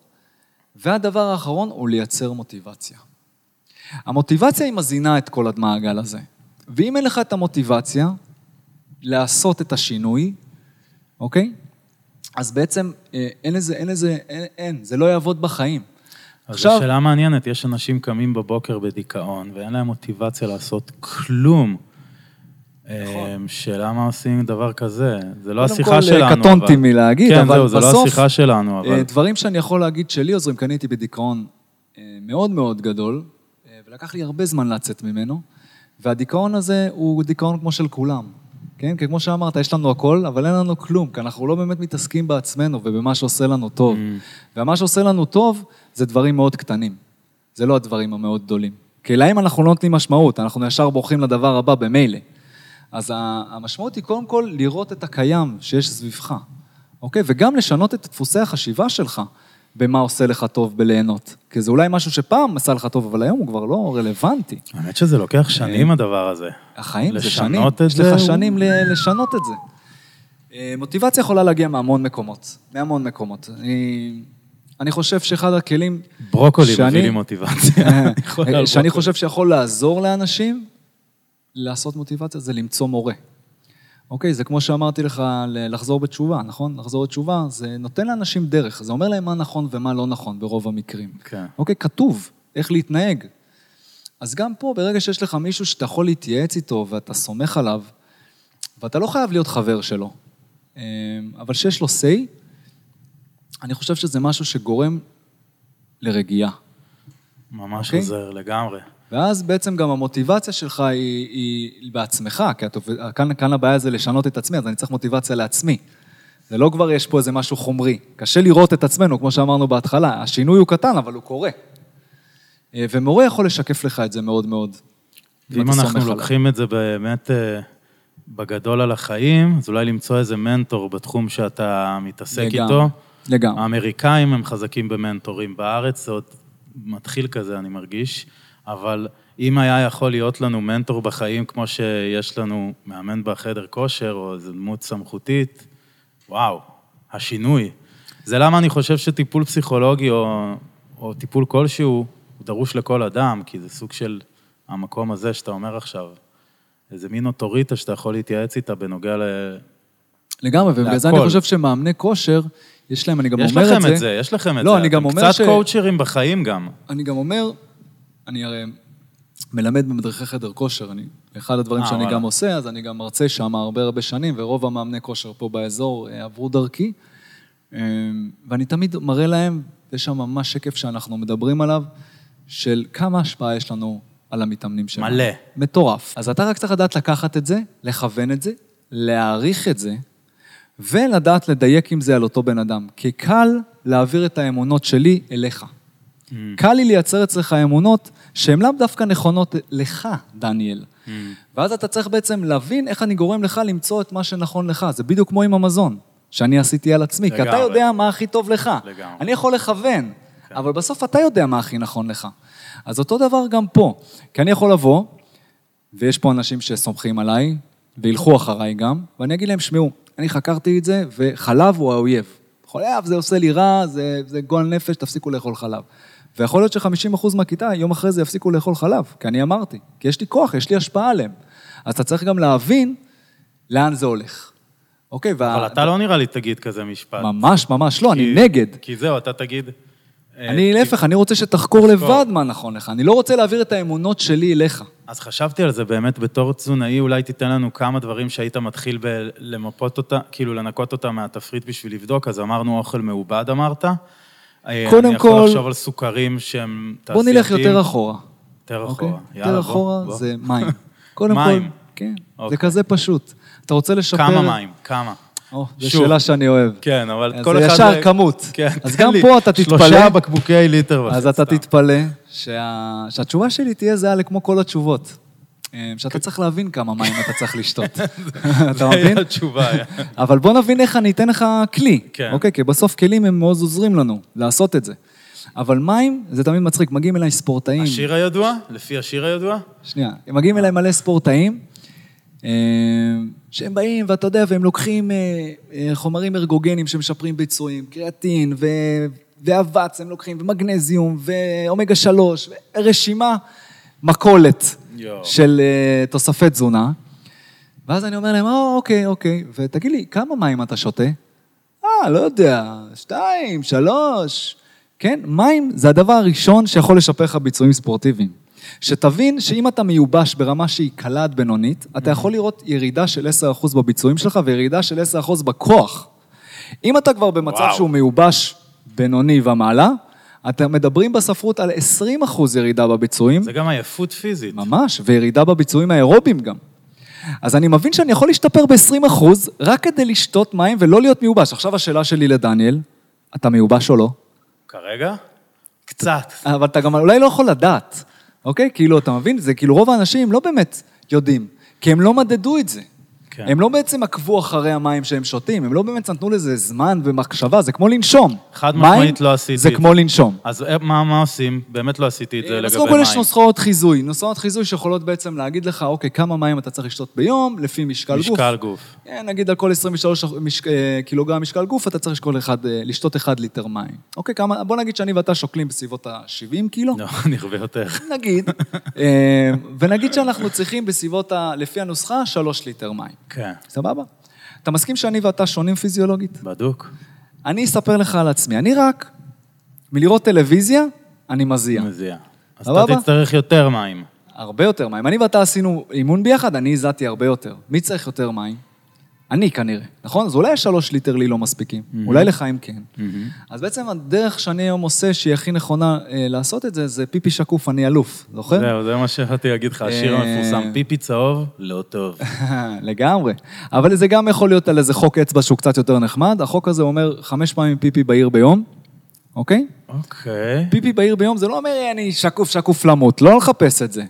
והדבר האחרון הוא לייצר מוטיבציה. המוטיבציה היא מזינה את כל המעגל הזה. ואם אין לך את המוטיבציה לעשות את השינוי, אוקיי? אז בעצם אה, אין לזה, אין לזה, אין, אין, זה לא יעבוד בחיים. אז זו שאלה מעניינת, יש אנשים קמים בבוקר בדיכאון, ואין להם מוטיבציה לעשות כלום. נכון. שאלה מה עושים דבר כזה, זה לא השיחה שלנו. קודם כל, קטונתי מלהגיד, כן, אבל זהו, בסוף... זה לא השיחה שלנו, אבל... דברים שאני יכול להגיד שלי עוזרים, כי אני הייתי בדיכאון מאוד מאוד גדול, ולקח לי הרבה זמן לצאת ממנו, והדיכאון הזה הוא דיכאון כמו של כולם. כן? כי כמו שאמרת, יש לנו הכל, אבל אין לנו כלום, כי אנחנו לא באמת מתעסקים בעצמנו ובמה שעושה לנו טוב. Mm. ומה שעושה לנו טוב, זה דברים מאוד קטנים. זה לא הדברים המאוד גדולים. כי להם אנחנו לא נותנים משמעות, אנחנו ישר בורחים לדבר הבא במילא. אז המשמעות היא קודם כל לראות את הקיים שיש סביבך, אוקיי? וגם לשנות את דפוסי החשיבה שלך. במה עושה לך טוב בליהנות. כי זה אולי משהו שפעם עשה לך טוב, אבל היום הוא כבר לא רלוונטי. האמת שזה לוקח שנים אה, הדבר הזה. החיים זה שנים. לשנות את זה. יש לך שנים לשנות את זה. אה, מוטיבציה יכולה להגיע מהמון מקומות, מהמון מקומות. אני, אני חושב שאחד הכלים... ברוקולי מביא לי מוטיבציה. אה, שאני חושב שיכול לעזור לאנשים לעשות מוטיבציה, זה למצוא מורה. אוקיי, זה כמו שאמרתי לך, לחזור בתשובה, נכון? לחזור בתשובה, זה נותן לאנשים דרך, זה אומר להם מה נכון ומה לא נכון ברוב המקרים. כן. אוקיי, כתוב איך להתנהג. אז גם פה, ברגע שיש לך מישהו שאתה יכול להתייעץ איתו ואתה סומך עליו, ואתה לא חייב להיות חבר שלו, אמ, אבל שיש לו say, אני חושב שזה משהו שגורם לרגיעה. ממש אוקיי? עוזר לגמרי. ואז בעצם גם המוטיבציה שלך היא, היא בעצמך, כי את, כאן, כאן הבעיה זה לשנות את עצמי, אז אני צריך מוטיבציה לעצמי. זה לא כבר יש פה איזה משהו חומרי. קשה לראות את עצמנו, כמו שאמרנו בהתחלה. השינוי הוא קטן, אבל הוא קורה. אה, ומורה יכול לשקף לך את זה מאוד מאוד. ואם אנחנו לוקחים את זה באמת אה, בגדול על החיים, אז אולי למצוא איזה מנטור בתחום שאתה מתעסק לגמרי, איתו. לגמרי. האמריקאים הם חזקים במנטורים. בארץ זה עוד מתחיל כזה, אני מרגיש. אבל אם היה יכול להיות לנו מנטור בחיים כמו שיש לנו מאמן בחדר כושר, או איזו דמות סמכותית, וואו, השינוי. זה למה אני חושב שטיפול פסיכולוגי או, או טיפול כלשהו, הוא דרוש לכל אדם, כי זה סוג של המקום הזה שאתה אומר עכשיו. איזה מין אוטוריטה שאתה יכול להתייעץ איתה בנוגע ל... לגמרי, ובגלל זה אני חושב שמאמני כושר, יש להם, אני גם אומר את זה... יש לכם את זה, יש לכם את לא, זה. אני גם אומר ש... קצת קואוצ'רים בחיים גם. אני גם אומר, אני הרי מלמד במדריכי חדר כושר, אני, אחד הדברים 아, אה, שאני וואלה. גם עושה, אז אני גם מרצה שם הרבה הרבה שנים, ורוב המאמני כושר פה באזור אה, עברו דרכי, אה, ואני תמיד מראה להם, יש שם ממש שקף שאנחנו מדברים עליו, של כמה השפעה יש לנו על המתאמנים שלנו. מלא. מטורף. אז אתה רק צריך לדעת לקחת את זה, לכוון את זה, להעריך את זה, ולדעת לדייק עם זה על אותו בן אדם. כי קל להעביר את האמונות שלי אליך. Mm. קל לי לייצר אצלך אמונות שהן לאו דווקא נכונות לך, דניאל. Mm. ואז אתה צריך בעצם להבין איך אני גורם לך למצוא את מה שנכון לך. זה בדיוק כמו עם המזון, שאני עשיתי על עצמי, לגמרי. כי אתה יודע מה הכי טוב לך. לגמרי. אני יכול לכוון, כן. אבל בסוף אתה יודע מה הכי נכון לך. אז אותו דבר גם פה, כי אני יכול לבוא, ויש פה אנשים שסומכים עליי, וילכו אחריי גם, ואני אגיד להם, שמעו, אני חקרתי את זה, וחלב הוא האויב. חלב זה עושה לי רע, זה, זה גועל נפש, תפסיקו לאכול חלב. ויכול להיות ש-50% מהכיתה, יום אחרי זה יפסיקו לאכול חלב, כי אני אמרתי, כי יש לי כוח, יש לי השפעה עליהם. אז אתה צריך גם להבין לאן זה הולך. אוקיי, אבל וה... אתה לא נראה לי תגיד כזה משפט. ממש, ממש לא, כי... אני נגד. כי זהו, אתה תגיד... אה, אני להפך, אני רוצה שתחקור לבד מה נכון לך. אני לא רוצה להעביר את האמונות שלי אליך. אז חשבתי על זה באמת בתור תזונאי, אולי תיתן לנו כמה דברים שהיית מתחיל למפות אותה, כאילו לנקות אותה מהתפריט בשביל לבדוק, אז אמרנו אוכל מעובד אמרת. אה, קודם כל... אני יכול לחשוב על סוכרים שהם תעשייתיים. בוא נלך יותר אחורה. יותר אחורה, אוקיי? יאללה, יותר אחורה בוא. זה מים. קודם מים. כל, כן, אוקיי. זה כזה פשוט. אתה רוצה לשפר... כמה מים? כמה? או, זו שאלה שאני אוהב. כן, אבל כל אחד... זה ישר כמות. כן, אז גם פה אתה תתפלא... שלושה בקבוקי ליטר. אז אתה תתפלא שהתשובה שלי תהיה זהה לכמו כל התשובות. אה, שאתה צריך להבין כמה מים אתה צריך לשתות. אתה מבין? זה התשובה. אבל בוא נבין איך אני אתן לך כלי. כן. אוקיי? כי בסוף כלים הם מאוד עוזרים לנו לעשות את זה. אבל מים, זה תמיד מצחיק, מגיעים אליי ספורטאים. השיר הידוע? לפי השיר הידוע? שנייה. מגיעים אליי מלא ספורטאים, אה, שהם באים, ואתה יודע, והם לוקחים אה, חומרים ארגוגנים שמשפרים ביצועים, קריאטין ואבץ הם לוקחים, ומגנזיום, ואומגה שלוש, רשימה, מכולת. של uh, תוספי תזונה. ואז אני אומר להם, או, אוקיי, אוקיי, ותגיד לי, כמה מים אתה שותה? אה, לא יודע, שתיים, שלוש. כן, מים זה הדבר הראשון שיכול לשפר לך ביצועים ספורטיביים. שתבין שאם אתה מיובש ברמה שהיא קלה עד בינונית, אתה יכול לראות ירידה של 10% בביצועים שלך וירידה של 10% בכוח. אם אתה כבר במצב וואו. שהוא מיובש בינוני ומעלה, אתם מדברים בספרות על 20% ירידה בביצועים, זה גם עייפות פיזית. ממש, וירידה בביצועים האירוביים גם. אז אני מבין שאני יכול להשתפר ב-20% רק כדי לשתות מים ולא להיות מיובש. עכשיו השאלה שלי לדניאל, אתה מיובש או לא? כרגע? קצת. אבל אתה גם אולי לא יכול לדעת, אוקיי? כאילו, אתה מבין? זה כאילו רוב האנשים לא באמת יודעים, כי הם לא מדדו את זה. כן. הם לא בעצם עקבו אחרי המים שהם שותים, הם לא באמת נתנו לזה זמן ומחשבה, זה כמו לנשום. חד מים משמעית לא עשיתי זה את כמו לנשום. אז אה, מה, מה עושים? באמת לא עשיתי את זה אז לגבי קודם כל יש מים. נוסחאות חיזוי. נוסחאות חיזוי שיכולות בעצם להגיד לך, אוקיי, כמה מים אתה צריך לשתות ביום, לפי משקל גוף. משקל גוף. כן, נגיד על כל 23 מש... אה, קילוגרם משקל גוף, אתה צריך לשקול אחד, אה, לשתות 1 ליטר מים. אוקיי, כמה, בוא נגיד שאני ואתה שוקלים בסביבות ה-70 קילו. לא, נרבה יותר. נגיד, אה, ונגיד שאנחנו צריכים בסביבות, ה, לפי הנוסחה, 3 ליטר מים. כן, סבבה? אתה מסכים שאני ואתה שונים פיזיולוגית? בדוק. אני אספר לך על עצמי. אני רק, מלראות טלוויזיה, אני מזיע. מזיע. אז? אתה תצטרך יותר מים. הרבה יותר מים. אני ואתה עשינו אימון ביחד, אני הזעתי הרבה יותר. מי צריך יותר מים? אני כנראה, נכון? אז אולי שלוש ליטר לי לא מספיקים, אולי לחיים כן. אז בעצם הדרך שאני היום עושה, שהיא הכי נכונה אה, לעשות את זה, זה פיפי שקוף, אני אלוף, זוכר? זהו, זה מה שהתחלתי להגיד לך, השיר אה, המפורסם, פיפי צהוב, לא טוב. לגמרי. אבל זה גם יכול להיות על איזה חוק אצבע שהוא קצת יותר נחמד. החוק הזה אומר חמש פעמים פיפי בעיר ביום, אוקיי? אוקיי. פיפי בעיר ביום זה לא אומר אני שקוף שקוף למות, לא לחפש את זה.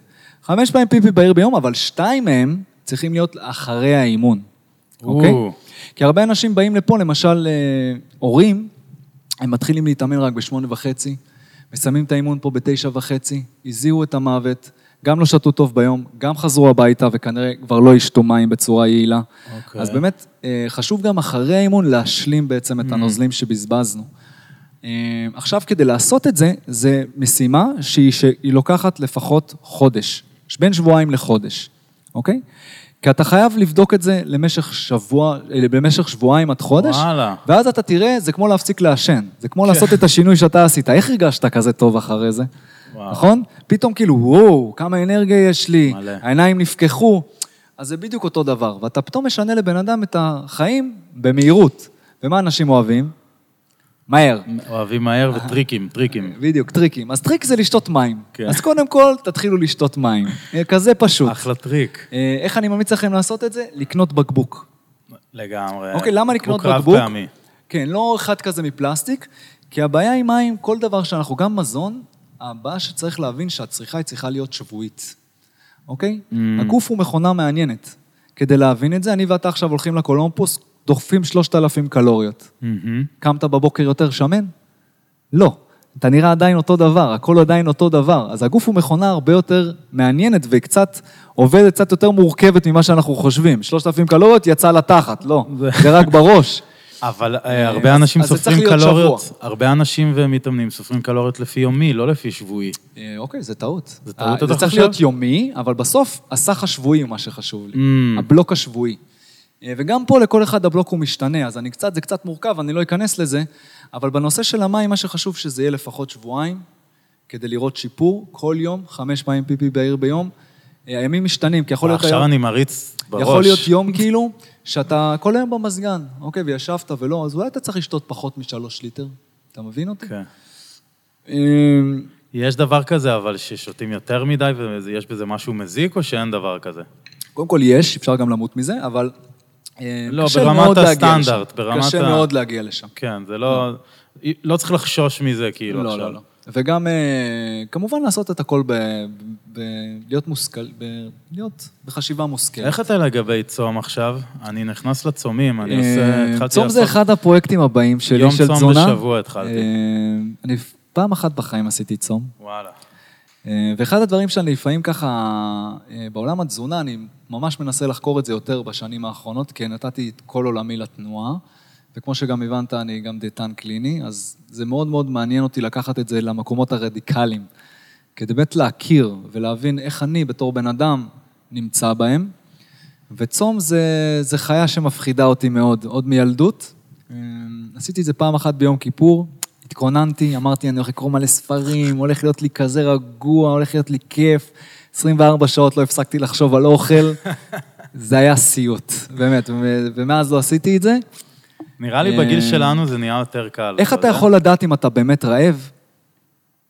חמש פעמים פיפי בעיר ביום, אבל שתיים מהם צריכים להיות אחרי האימון, אוקיי? או. כי הרבה אנשים באים לפה, למשל אה, הורים, הם מתחילים להתאמן רק בשמונה וחצי, מסיימים את האימון פה בתשע וחצי, הזיעו את המוות, גם לא שתו טוב ביום, גם חזרו הביתה וכנראה כבר לא ישתו מים בצורה יעילה. אוקיי. אז באמת, אה, חשוב גם אחרי האימון להשלים בעצם את הנוזלים שבזבזנו. אה, עכשיו, כדי לעשות את זה, זה משימה שהיא, שהיא לוקחת לפחות חודש, בין שבועיים לחודש, אוקיי? כי אתה חייב לבדוק את זה למשך שבוע, אה, במשך שבועיים עד חודש, וואלה. ואז אתה תראה, זה כמו להפסיק לעשן. זה כמו לעשות את השינוי שאתה עשית. איך הרגשת כזה טוב אחרי זה? וואו. נכון? פתאום כאילו, וואו, כמה אנרגיה יש לי, מלא. העיניים נפקחו. אז זה בדיוק אותו דבר. ואתה פתאום משנה לבן אדם את החיים במהירות. ומה אנשים אוהבים? מהר. אוהבים מהר וטריקים, טריקים. בדיוק, טריקים. אז טריק זה לשתות מים. כן. אז קודם כל, תתחילו לשתות מים. אה, כזה פשוט. אחלה טריק. אה, איך אני ממליץ לכם לעשות את זה? לקנות בקבוק. לגמרי. אוקיי, למה לקנות כמו בקבוק? רב פעמי. כן, לא אחד כזה מפלסטיק, כי הבעיה עם מים, כל דבר שאנחנו, גם מזון, הבעיה שצריך להבין שהצריכה היא צריכה להיות שבועית, אוקיי? Mm. הגוף הוא מכונה מעניינת. כדי להבין את זה, אני ואתה עכשיו הולכים לקולומבוס, דוחפים 3,000 קלוריות. מהמם. קמת בבוקר יותר שמן? לא. אתה נראה עדיין אותו דבר, הכל עדיין אותו דבר. אז הגוף הוא מכונה הרבה יותר מעניינת וקצת עובדת קצת יותר מורכבת ממה שאנחנו חושבים. 3,000 קלוריות יצא לתחת, לא. זה- רק בראש. אבל אה, אה, הרבה אנשים סופרים קלוריות. הרבה אנשים ומתאמנים סופרים קלוריות לפי יומי, לא לפי שבועי. אה, אוקיי, זה טעות. זה טעות, אתה זה צריך חושב? להיות יומי, אבל בסוף הסך השבועי הוא מה שחשוב לי. הבלוק השבועי. אה, וגם פה לכל אחד הבלוק הוא משתנה, אז אני קצת, זה קצת מורכב, אני לא אכנס לזה, אבל בנושא של המים, מה שחשוב שזה יהיה לפחות שבועיים, כדי לראות שיפור, כל יום, חמש פעמים פיפי בעיר ביום. אה, הימים משתנים, כי יכול להיות עכשיו. אני מריץ בראש. יכול להיות יום כאילו, שאתה כל היום במזגן, אוקיי, וישבת ולא, אז אולי אתה צריך לשתות פחות משלוש ליטר. אתה מבין אותי? כן. אה, יש דבר כזה, אבל ששותים יותר מדי ויש בזה משהו מזיק, או שאין דבר כזה? קודם כל יש, אפשר גם למות מזה, אבל לא, קשה ברמת הסטנדרט. ברמת קשה ה- מאוד להגיע לשם. כן, זה לא... לא צריך לחשוש מזה, כאילו, לא, עכשיו. לא, לא. וגם, אה, כמובן לעשות את הכל ב... ב... להיות מושכל, ב... להיות בחשיבה מושכלת. איך אתה לגבי צום עכשיו? אני נכנס לצומים, אני אה, עושה... צום זה אחד הפרויקטים הבאים שלי, יום של צום תזונה. בשבוע התחלתי. אה, אני פעם אחת בחיים עשיתי צום. וואלה. אה, ואחד הדברים שאני לפעמים ככה, אה, בעולם התזונה, אני ממש מנסה לחקור את זה יותר בשנים האחרונות, כי נתתי את כל עולמי לתנועה, וכמו שגם הבנת, אני גם דיאטן קליני, אז זה מאוד מאוד מעניין אותי לקחת את זה למקומות הרדיקליים, כדי באמת להכיר ולהבין איך אני בתור בן אדם נמצא בהם. וצום זה, זה חיה שמפחידה אותי מאוד, עוד מילדות. אמ, עשיתי את זה פעם אחת ביום כיפור, התכוננתי, אמרתי, אני הולך לקרוא מלא ספרים, הולך להיות לי כזה רגוע, הולך להיות לי כיף. 24 שעות לא הפסקתי לחשוב על אוכל. זה היה סיוט, באמת, ומאז לא עשיתי את זה. נראה לי בגיל אה, שלנו זה נהיה יותר קל. איך אתה? יכול לדעת אם אתה באמת רעב,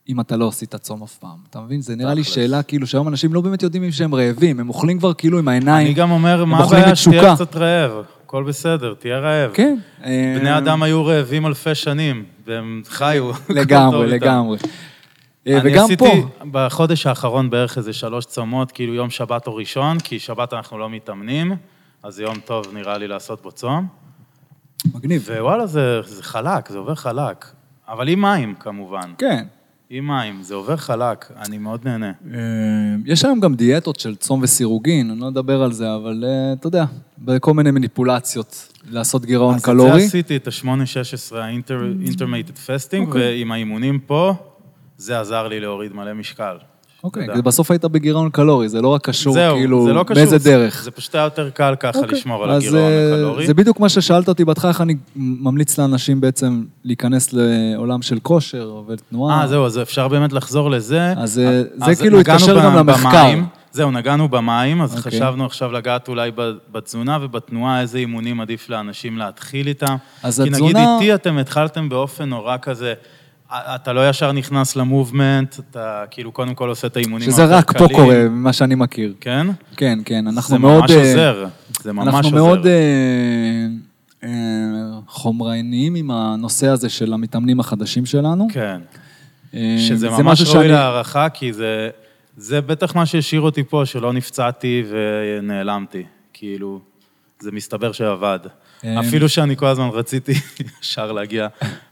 אם אתה לא עשית צום אף פעם? אתה מבין? זה נראה לי. שאלה, כאילו, שהיום אנשים לא באמת יודעים אם שהם רעבים, הם אוכלים כבר כאילו עם העיניים. אני גם אומר, מה הבעיה שתהיה. קצת רעב? הכל בסדר, תהיה רעב. כן. בני אה, אדם היו רעבים אלפי שנים, והם חיו. לגמרי. לגמרי. אה, אני וגם עשיתי פה, בחודש האחרון בערך איזה שלוש צומות, כאילו יום שבת או ראשון, כי שבת אנחנו לא מתאמנים, אז יום טוב נראה לי לעשות בו צום. מגניב. ווואלה, זה, זה חלק, זה עובר חלק. אבל עם מים, כמובן. כן. עם מים, זה עובר חלק, אני מאוד נהנה. אה, יש היום גם דיאטות של צום וסירוגין, אני לא אדבר על זה, אבל אה, אתה יודע, בכל מיני מניפולציות, לעשות גירעון אז את קלורי. זה עשיתי, את ה-8-16, ה-intermittent fasting, אוקיי. ועם האימונים פה, זה עזר לי להוריד מלא משקל. אוקיי, תודה. בסוף היית בגירעון קלורי, זה לא רק קשור, זהו, כאילו, זה לא קשור. באיזה זה- דרך. זה פשוט היה יותר קל ככה אוקיי. לשמור על אז, הגירעון אה, הקלורי. זה בדיוק מה ששאלת אותי בהתחלה, איך אני ממליץ לאנשים בעצם להיכנס לעולם של כושר ותנועה. אה, זהו, אז אפשר באמת לחזור לזה. אז, אה, זה אז כאילו התקשר גם למחקר. במים. זהו, נגענו במים, אז אוקיי. חשבנו עכשיו לגעת אולי ב- בתזונה ובתנועה, איזה אימונים עדיף לאנשים להתחיל איתם. אז כי נגיד התזונה- איתי אתם התחלתם באופן נורא כזה, אתה לא ישר נכנס למובמנט, אתה כאילו קודם כל עושה את האימונים שזה רק פה קלים. קורה, ממה שאני מכיר. כן? כן, כן, אנחנו זה מאוד... ממש אה, עוזר. זה ממש אנחנו עוזר. מאוד אה, אה, חומרניים עם הנושא הזה של המתאמנים החדשים שלנו. כן. אה, שזה זה ממש ראוי שאני- להערכה, כי זה, זה בטח מה שהשאיר אותי פה, שלא נפצעתי ונעלמתי. כאילו, זה מסתבר שעבד. אה, אפילו שאני כל הזמן רציתי ישר להגיע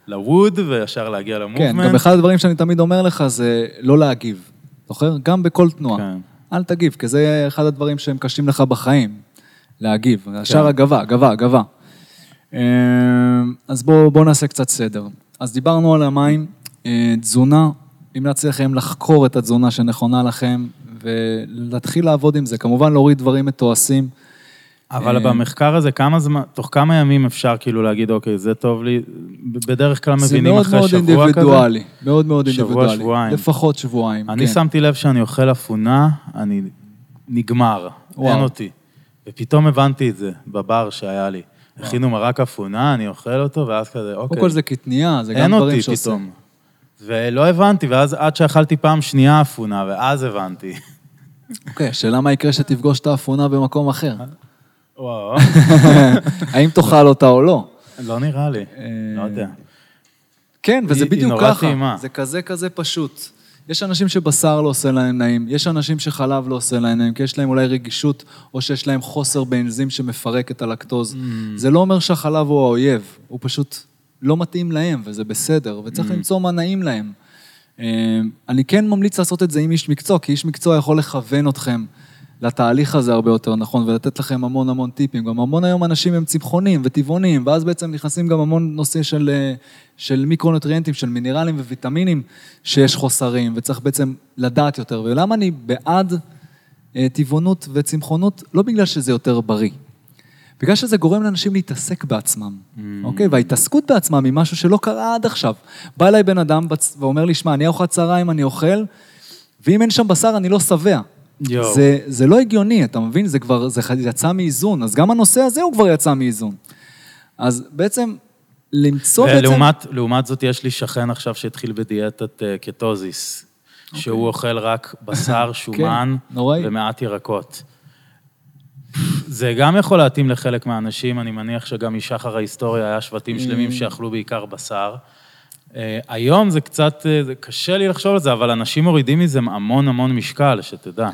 לווד וישר להגיע כן, למובמנט. גם אחד הדברים שאני תמיד אומר לך זה לא להגיב. זוכר? גם בכל תנועה. כן. אל תגיב, כי זה אחד הדברים שהם קשים לך בחיים, להגיב. כן. ישר הגבה, הגבה, הגבה. אה, אז בואו בוא נעשה קצת סדר. אז דיברנו על המים, אה, תזונה, המלצתי לכם לחקור את התזונה שנכונה לכם, ולהתחיל לעבוד עם זה. כמובן להוריד דברים מתועשים. אבל אה, במחקר הזה, כמה זמן, תוך כמה ימים אפשר כאילו להגיד, אוקיי, זה טוב לי, בדרך כלל זה מבינים מאוד אחרי מאוד שבוע כזה? אינדיבידואלי, מאוד מאוד שבוע, אינדיבידואלי. שבועיים. לפחות שבועיים, אני כן. שמתי לב שאני אוכל אפונה, אני נגמר, וואו. אין אותי. ופתאום הבנתי את זה בבר שהיה לי. הכינו מרק אפונה, אני אוכל אותו, ואז כזה, אוקיי. קודם כל זה קטנייה, זה גם אין דברים אותי שעושים. פתאום. ולא הבנתי, ואז עד שאכלתי פעם שנייה אפונה, ואז הבנתי. אוקיי, השאלה מה יקרה שתפגוש את האפונה במקום אחר. וואו, האם תאכל אותה או לא? לא נראה לי, אה, לא יודע. כן, וזה היא- היא בדיוק נורא ככה. טעימה. זה כזה כזה פשוט. יש אנשים שבשר לא עושה להם נעים, יש אנשים שחלב לא עושה להם נעים, כי יש להם אולי רגישות, או שיש להם חוסר באנזים שמפרק את הלקטוז. Mm. זה לא אומר שהחלב הוא האויב, הוא פשוט לא מתאים להם, וזה בסדר, וצריך Mm. למצוא מה נעים להם. אה, אני כן ממליץ לעשות את זה עם איש מקצוע, כי איש מקצוע יכול לכוון אתכם לתהליך הזה הרבה יותר נכון, ולתת לכם המון המון טיפים. גם המון היום אנשים הם צמחונים וטבעונים, ואז בעצם נכנסים גם המון נושא של, אה, של מיקרונוטריאנטים, של מינרלים וויטמינים, שיש חוסרים, וצריך בעצם לדעת יותר. ולמה אני בעד אה, טבעונות וצמחונות? לא בגלל שזה יותר בריא. בגלל שזה גורם לאנשים להתעסק בעצמם, אוקיי? וההתעסקות בעצמם היא משהו שלא קרה עד עכשיו. בא אליי בן אדם ואומר לי, שמע, אני ארוחת צהריים, אני אוכל, ואם אין שם בשר, אני לא שבע. זה, זה לא הגיוני, אתה מבין? זה כבר, זה יצא מאיזון, אז גם הנושא הזה הוא כבר יצא מאיזון. אז בעצם, למצוא בעצם... ולעומת לעומת זאת, יש לי שכן עכשיו שהתחיל בדיאטת אה, קטוזיס, שהוא אוכל רק בשר, שומן כן, נוראי. ומעט ירקות. זה גם יכול להתאים לחלק מהאנשים, אני מניח שגם משחר ההיסטוריה היה שבטים שלמים Mm. שאכלו בעיקר בשר. אה, היום זה קצת, אה, זה קשה לי לחשוב על זה, אבל אנשים מורידים מזה המון המון משקל, שתדע.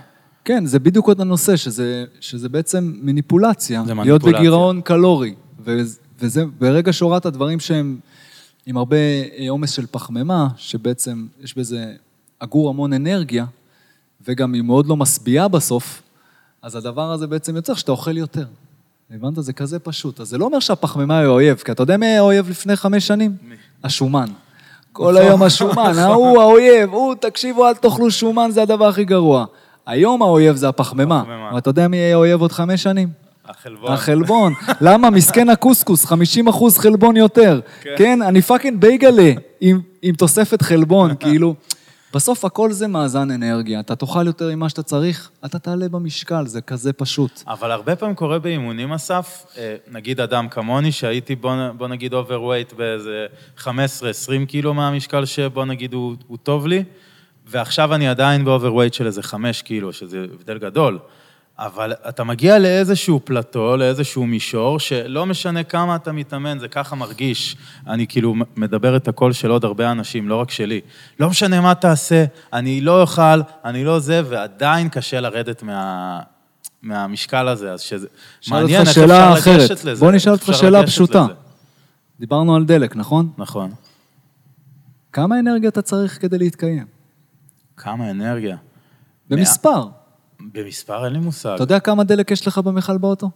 כן, זה בדיוק עוד הנושא, שזה, שזה בעצם מניפולציה. זה להיות מניפולציה. בגירעון קלורי. וזה, ברגע שהורדת דברים שהם עם הרבה אה, עומס של פחמימה, שבעצם יש בזה, אגור המון אנרגיה, וגם היא מאוד לא משביעה בסוף, אז הדבר הזה בעצם יוצר שאתה אוכל יותר. הבנת? זה כזה פשוט. אז זה לא אומר שהפחמימה היא האויב, כי אתה יודע מי היה האויב לפני חמש שנים? השומן. כל היום השומן, ההוא האויב, הוא, תקשיבו, אל תאכלו שומן, זה הדבר הכי גרוע. היום האויב זה הפחמימה. הפחמימה. אבל אתה יודע מי יהיה האויב עוד חמש שנים? החלבון. החלבון. למה? מסכן הקוסקוס, 50 אחוז חלבון יותר. כן. כן, אני fucking בייגלה עם, עם תוספת חלבון, כאילו. בסוף הכל זה מאזן אנרגיה. אתה תאכל יותר ממה שאתה צריך, אתה תעלה במשקל, זה כזה פשוט. אבל הרבה פעמים קורה באימונים, אסף, אה, נגיד אדם כמוני, שהייתי, בוא, בוא נגיד overweight באיזה 15-20 קילו מהמשקל שבוא נגיד הוא, הוא טוב לי, ועכשיו אני עדיין ב overweight של איזה 5 קילו, שזה הבדל גדול. אבל אתה מגיע לאיזשהו פלטו, לאיזשהו מישור, שלא משנה כמה אתה מתאמן, זה ככה מרגיש. אני כאילו מדבר את הקול של עוד הרבה אנשים, לא רק שלי. לא משנה מה תעשה, אני לא אוכל, אני לא זה, ועדיין קשה לרדת מה... מהמשקל הזה, אז שזה... מעניין איך אפשר לגשת אחרת. לזה. בוא נשאל אותך שאלה פשוטה. לזה. דיברנו על דלק, נכון? נכון. כמה אנרגיה אתה צריך כדי להתקיים? כמה אנרגיה. במספר. במספר אין לי מושג. אתה יודע כמה דלק יש לך במכל באוטו?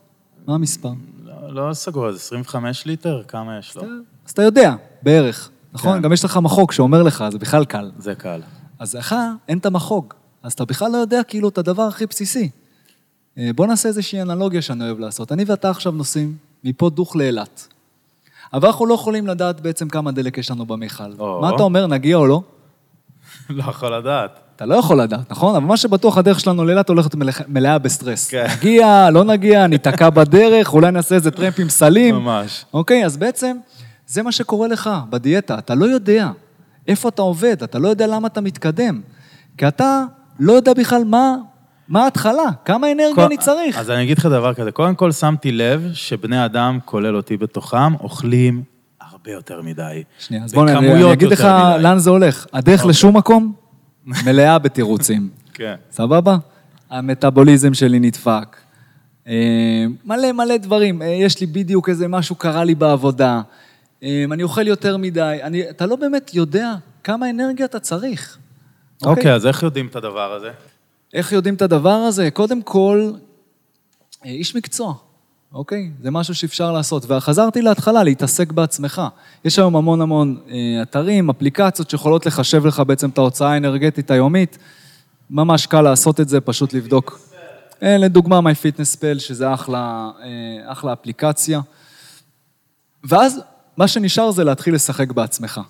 מה המספר? לא, לא סגור, אז 25 ליטר? כמה יש לו? אז אתה יודע, בערך, נכון? כן. גם יש לך מחוג שאומר לך, זה בכלל קל. זה קל. אז לך אין את המחוג, אז אתה בכלל לא יודע כאילו את הדבר הכי בסיסי. אה, בוא נעשה איזושהי אנלוגיה שאני אוהב לעשות. אני ואתה עכשיו נוסעים מפה דוך לאילת. אבל אנחנו לא יכולים לדעת בעצם כמה דלק יש לנו במכל. או. מה אתה אומר, נגיע או לא? לא יכול לדעת. אתה לא יכול לדעת, נכון? אבל מה שבטוח, הדרך שלנו לאילת הולכת מלא- מלאה בסטרס. כן. נגיע, לא נגיע, ניתקע בדרך, אולי נעשה איזה טרמפ עם סלים. ממש. אוקיי, אז בעצם זה מה שקורה לך בדיאטה. אתה לא יודע איפה אתה עובד, אתה לא יודע למה אתה מתקדם. כי אתה לא יודע בכלל מה, מה ההתחלה, כמה אנרגיה כל- אני צריך. אז אני אגיד לך דבר כזה, קודם כל שמתי לב שבני אדם, כולל אותי בתוכם, אוכלים הרבה יותר מדי. שנייה, אז בוא אני, אני אגיד לך מדי. לאן זה הולך. הדרך לשום מקום מלאה בתירוצים. כן. סבבה? המטאבוליזם שלי נדפק. אה, מלא מלא דברים. אה, יש לי בדיוק איזה משהו קרה לי בעבודה. אה, אני אוכל יותר מדי. אני, אתה לא באמת יודע כמה אנרגיה אתה צריך. אוקיי, אז איך יודעים את הדבר הזה? איך יודעים את הדבר הזה? קודם כל, איש מקצוע, אוקיי? זה משהו שאפשר לעשות. וחזרתי להתחלה, להתעסק בעצמך. יש היום המון המון אה, אתרים, אפליקציות שיכולות לחשב לך בעצם את ההוצאה האנרגטית היומית. ממש קל לעשות את זה, פשוט לבדוק. אה, לדוגמה, MyFitnessPal, שזה אחלה, אה, אחלה אפליקציה. ואז מה שנשאר זה להתחיל לשחק בעצמך.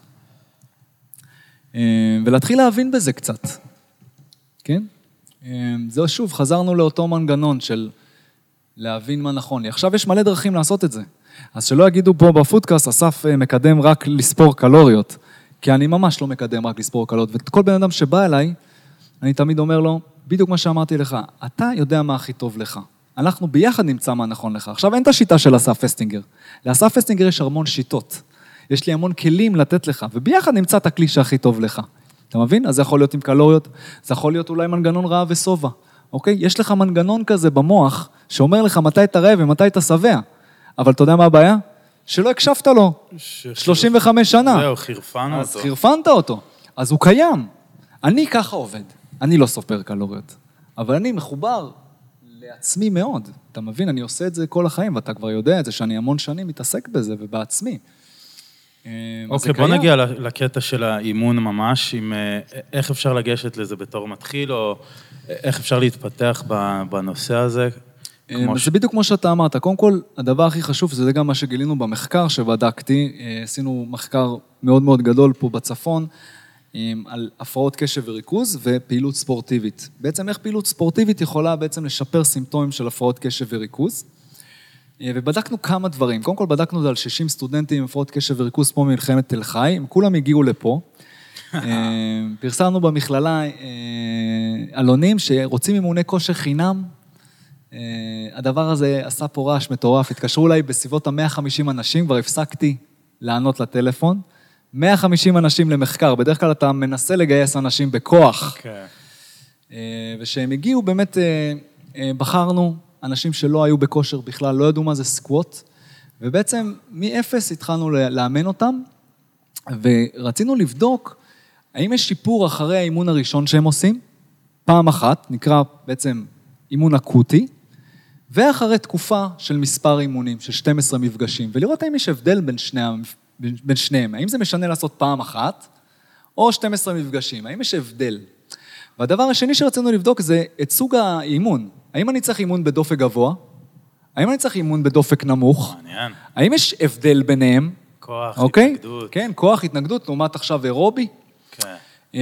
ולהתחיל להבין בזה קצת. כן? זהו, שוב, חזרנו לאותו מנגנון של להבין מה נכון לי. עכשיו יש מלא דרכים לעשות את זה. אז שלא יגידו פה בפודקאסט, אסף אה, מקדם רק לספור קלוריות, כי אני ממש לא מקדם רק לספור קלוריות. וכל בן אדם שבא אליי, אני תמיד אומר לו, בדיוק מה שאמרתי לך, אתה יודע מה הכי טוב לך. אנחנו ביחד נמצא מה נכון לך. עכשיו, אין את השיטה של אסף פסטינגר. לאסף פסטינגר יש המון שיטות. יש לי המון כלים לתת לך, וביחד נמצא את הכלי שהכי טוב לך. אתה מבין? אז זה יכול להיות עם קלוריות, זה יכול להיות אולי מנגנון רעב ושובע, אוקיי? יש לך מנגנון כזה במוח, שאומר לך מתי אתה רעב ומתי אתה שבע. אבל אתה יודע מה הבעיה? שלא הקשבת לו ש- 35 שנה. זהו, חירפנו אז אותו. חירפנת אותו. אז הוא קיים. אני ככה עובד. אני לא סופר קלוריות, אבל אני מחובר לעצמי מאוד. אתה מבין? אני עושה את זה כל החיים, ואתה כבר יודע את זה, שאני המון שנים מתעסק בזה ובעצמי. אה, אז אוקיי, בוא קיים. נגיע לקטע של האימון ממש, עם אה, איך אפשר לגשת לזה בתור מתחיל, או איך אפשר להתפתח בנושא הזה. כמו ש- זה בדיוק כמו שאתה אמרת. קודם כל, הדבר הכי חשוב, זה גם מה שגילינו במחקר שבדקתי. אה, עשינו מחקר מאוד מאוד גדול פה בצפון, אה, על הפרעות קשב וריכוז ופעילות ספורטיבית. בעצם איך פעילות ספורטיבית יכולה בעצם לשפר סימפטומים של הפרעות קשב וריכוז. אה, ובדקנו כמה דברים. קודם כל, בדקנו את זה על 60 סטודנטים עם הפרעות קשב וריכוז פה ממלחמת תל חי, הם כולם הגיעו לפה. אה, פרסמנו במכללה אה, עלונים שרוצים אימוני כושר חינם. אה, הדבר הזה עשה פה רעש מטורף, התקשרו אליי בסביבות ה-150 אנשים, כבר הפסקתי לענות לטלפון. 150 אנשים למחקר, בדרך כלל אתה מנסה לגייס אנשים בכוח. כן. אה, וכשהם הגיעו, באמת אה, אה, בחרנו אנשים שלא היו בכושר בכלל, לא ידעו מה זה סקווט, ובעצם מאפס התחלנו לאמן אותם, ורצינו לבדוק האם יש שיפור אחרי האימון הראשון שהם עושים, פעם אחת, נקרא בעצם אימון אקוטי, ואחרי תקופה של מספר אימונים, של 12 מפגשים, ולראות האם יש הבדל בין, שני, בין, בין שניהם, האם זה משנה לעשות פעם אחת, או 12 מפגשים, האם יש הבדל? והדבר השני שרצינו לבדוק זה את סוג האימון. האם אני צריך אימון בדופק גבוה? האם אני צריך אימון בדופק נמוך? מעניין. האם יש הבדל ביניהם? כוח, אוקיי? התנגדות. כן, כוח התנגדות לעומת עכשיו אירובי. כן. אה,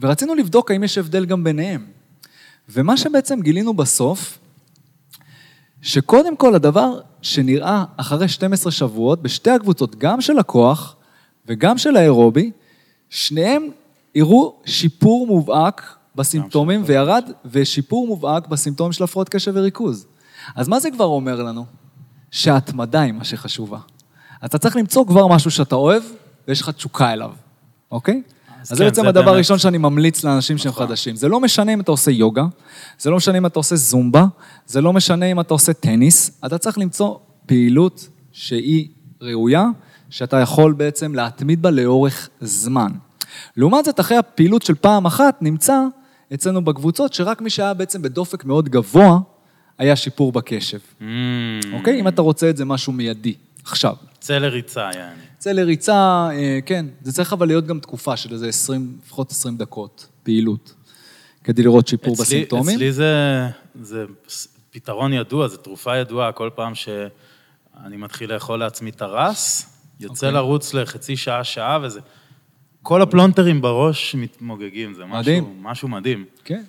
ורצינו לבדוק האם יש הבדל גם ביניהם. ומה שבעצם גילינו בסוף, שקודם כל הדבר שנראה אחרי 12 שבועות, בשתי הקבוצות, גם של הכוח וגם של האירובי, שניהם הראו שיפור מובהק בסימפטומים וירד, ושיפור מובהק בסימפטומים של הפרעות קשב וריכוז. אז מה זה כבר אומר לנו? שההתמדה היא מה שחשובה. אתה צריך למצוא כבר משהו שאתה אוהב, ויש לך תשוקה אליו, אוקיי? אז, כן, זה בעצם הדבר הראשון שאני ממליץ לאנשים שהם נכון. חדשים. זה לא משנה אם אתה עושה יוגה, זה לא משנה אם אתה עושה זומבה, זה לא משנה אם אתה עושה טניס, אתה צריך למצוא פעילות שהיא ראויה, שאתה יכול בעצם להתמיד בה לאורך זמן. לעומת זאת, אחרי הפעילות של פעם אחת, נמצא אצלנו בקבוצות שרק מי שהיה בעצם בדופק מאוד גבוה, היה שיפור בקשב. Mm, אוקיי? אם אתה רוצה את זה משהו מיידי, עכשיו. צא לריצה, יעני. צא לריצה, אה, כן, זה צריך אבל להיות גם תקופה של איזה 20, לפחות 20 דקות פעילות, כדי לראות שיפור אצלי- בסימפטומים. אצלי זה, זה פתרון ידוע, זו תרופה ידועה, כל פעם שאני מתחיל לאכול לעצמי טרס, יוצא אוקיי. לרוץ לחצי שעה, שעה, וזה... כל הפלונטרים בראש מתמוגגים, זה מדהים. משהו, משהו מדהים. כן.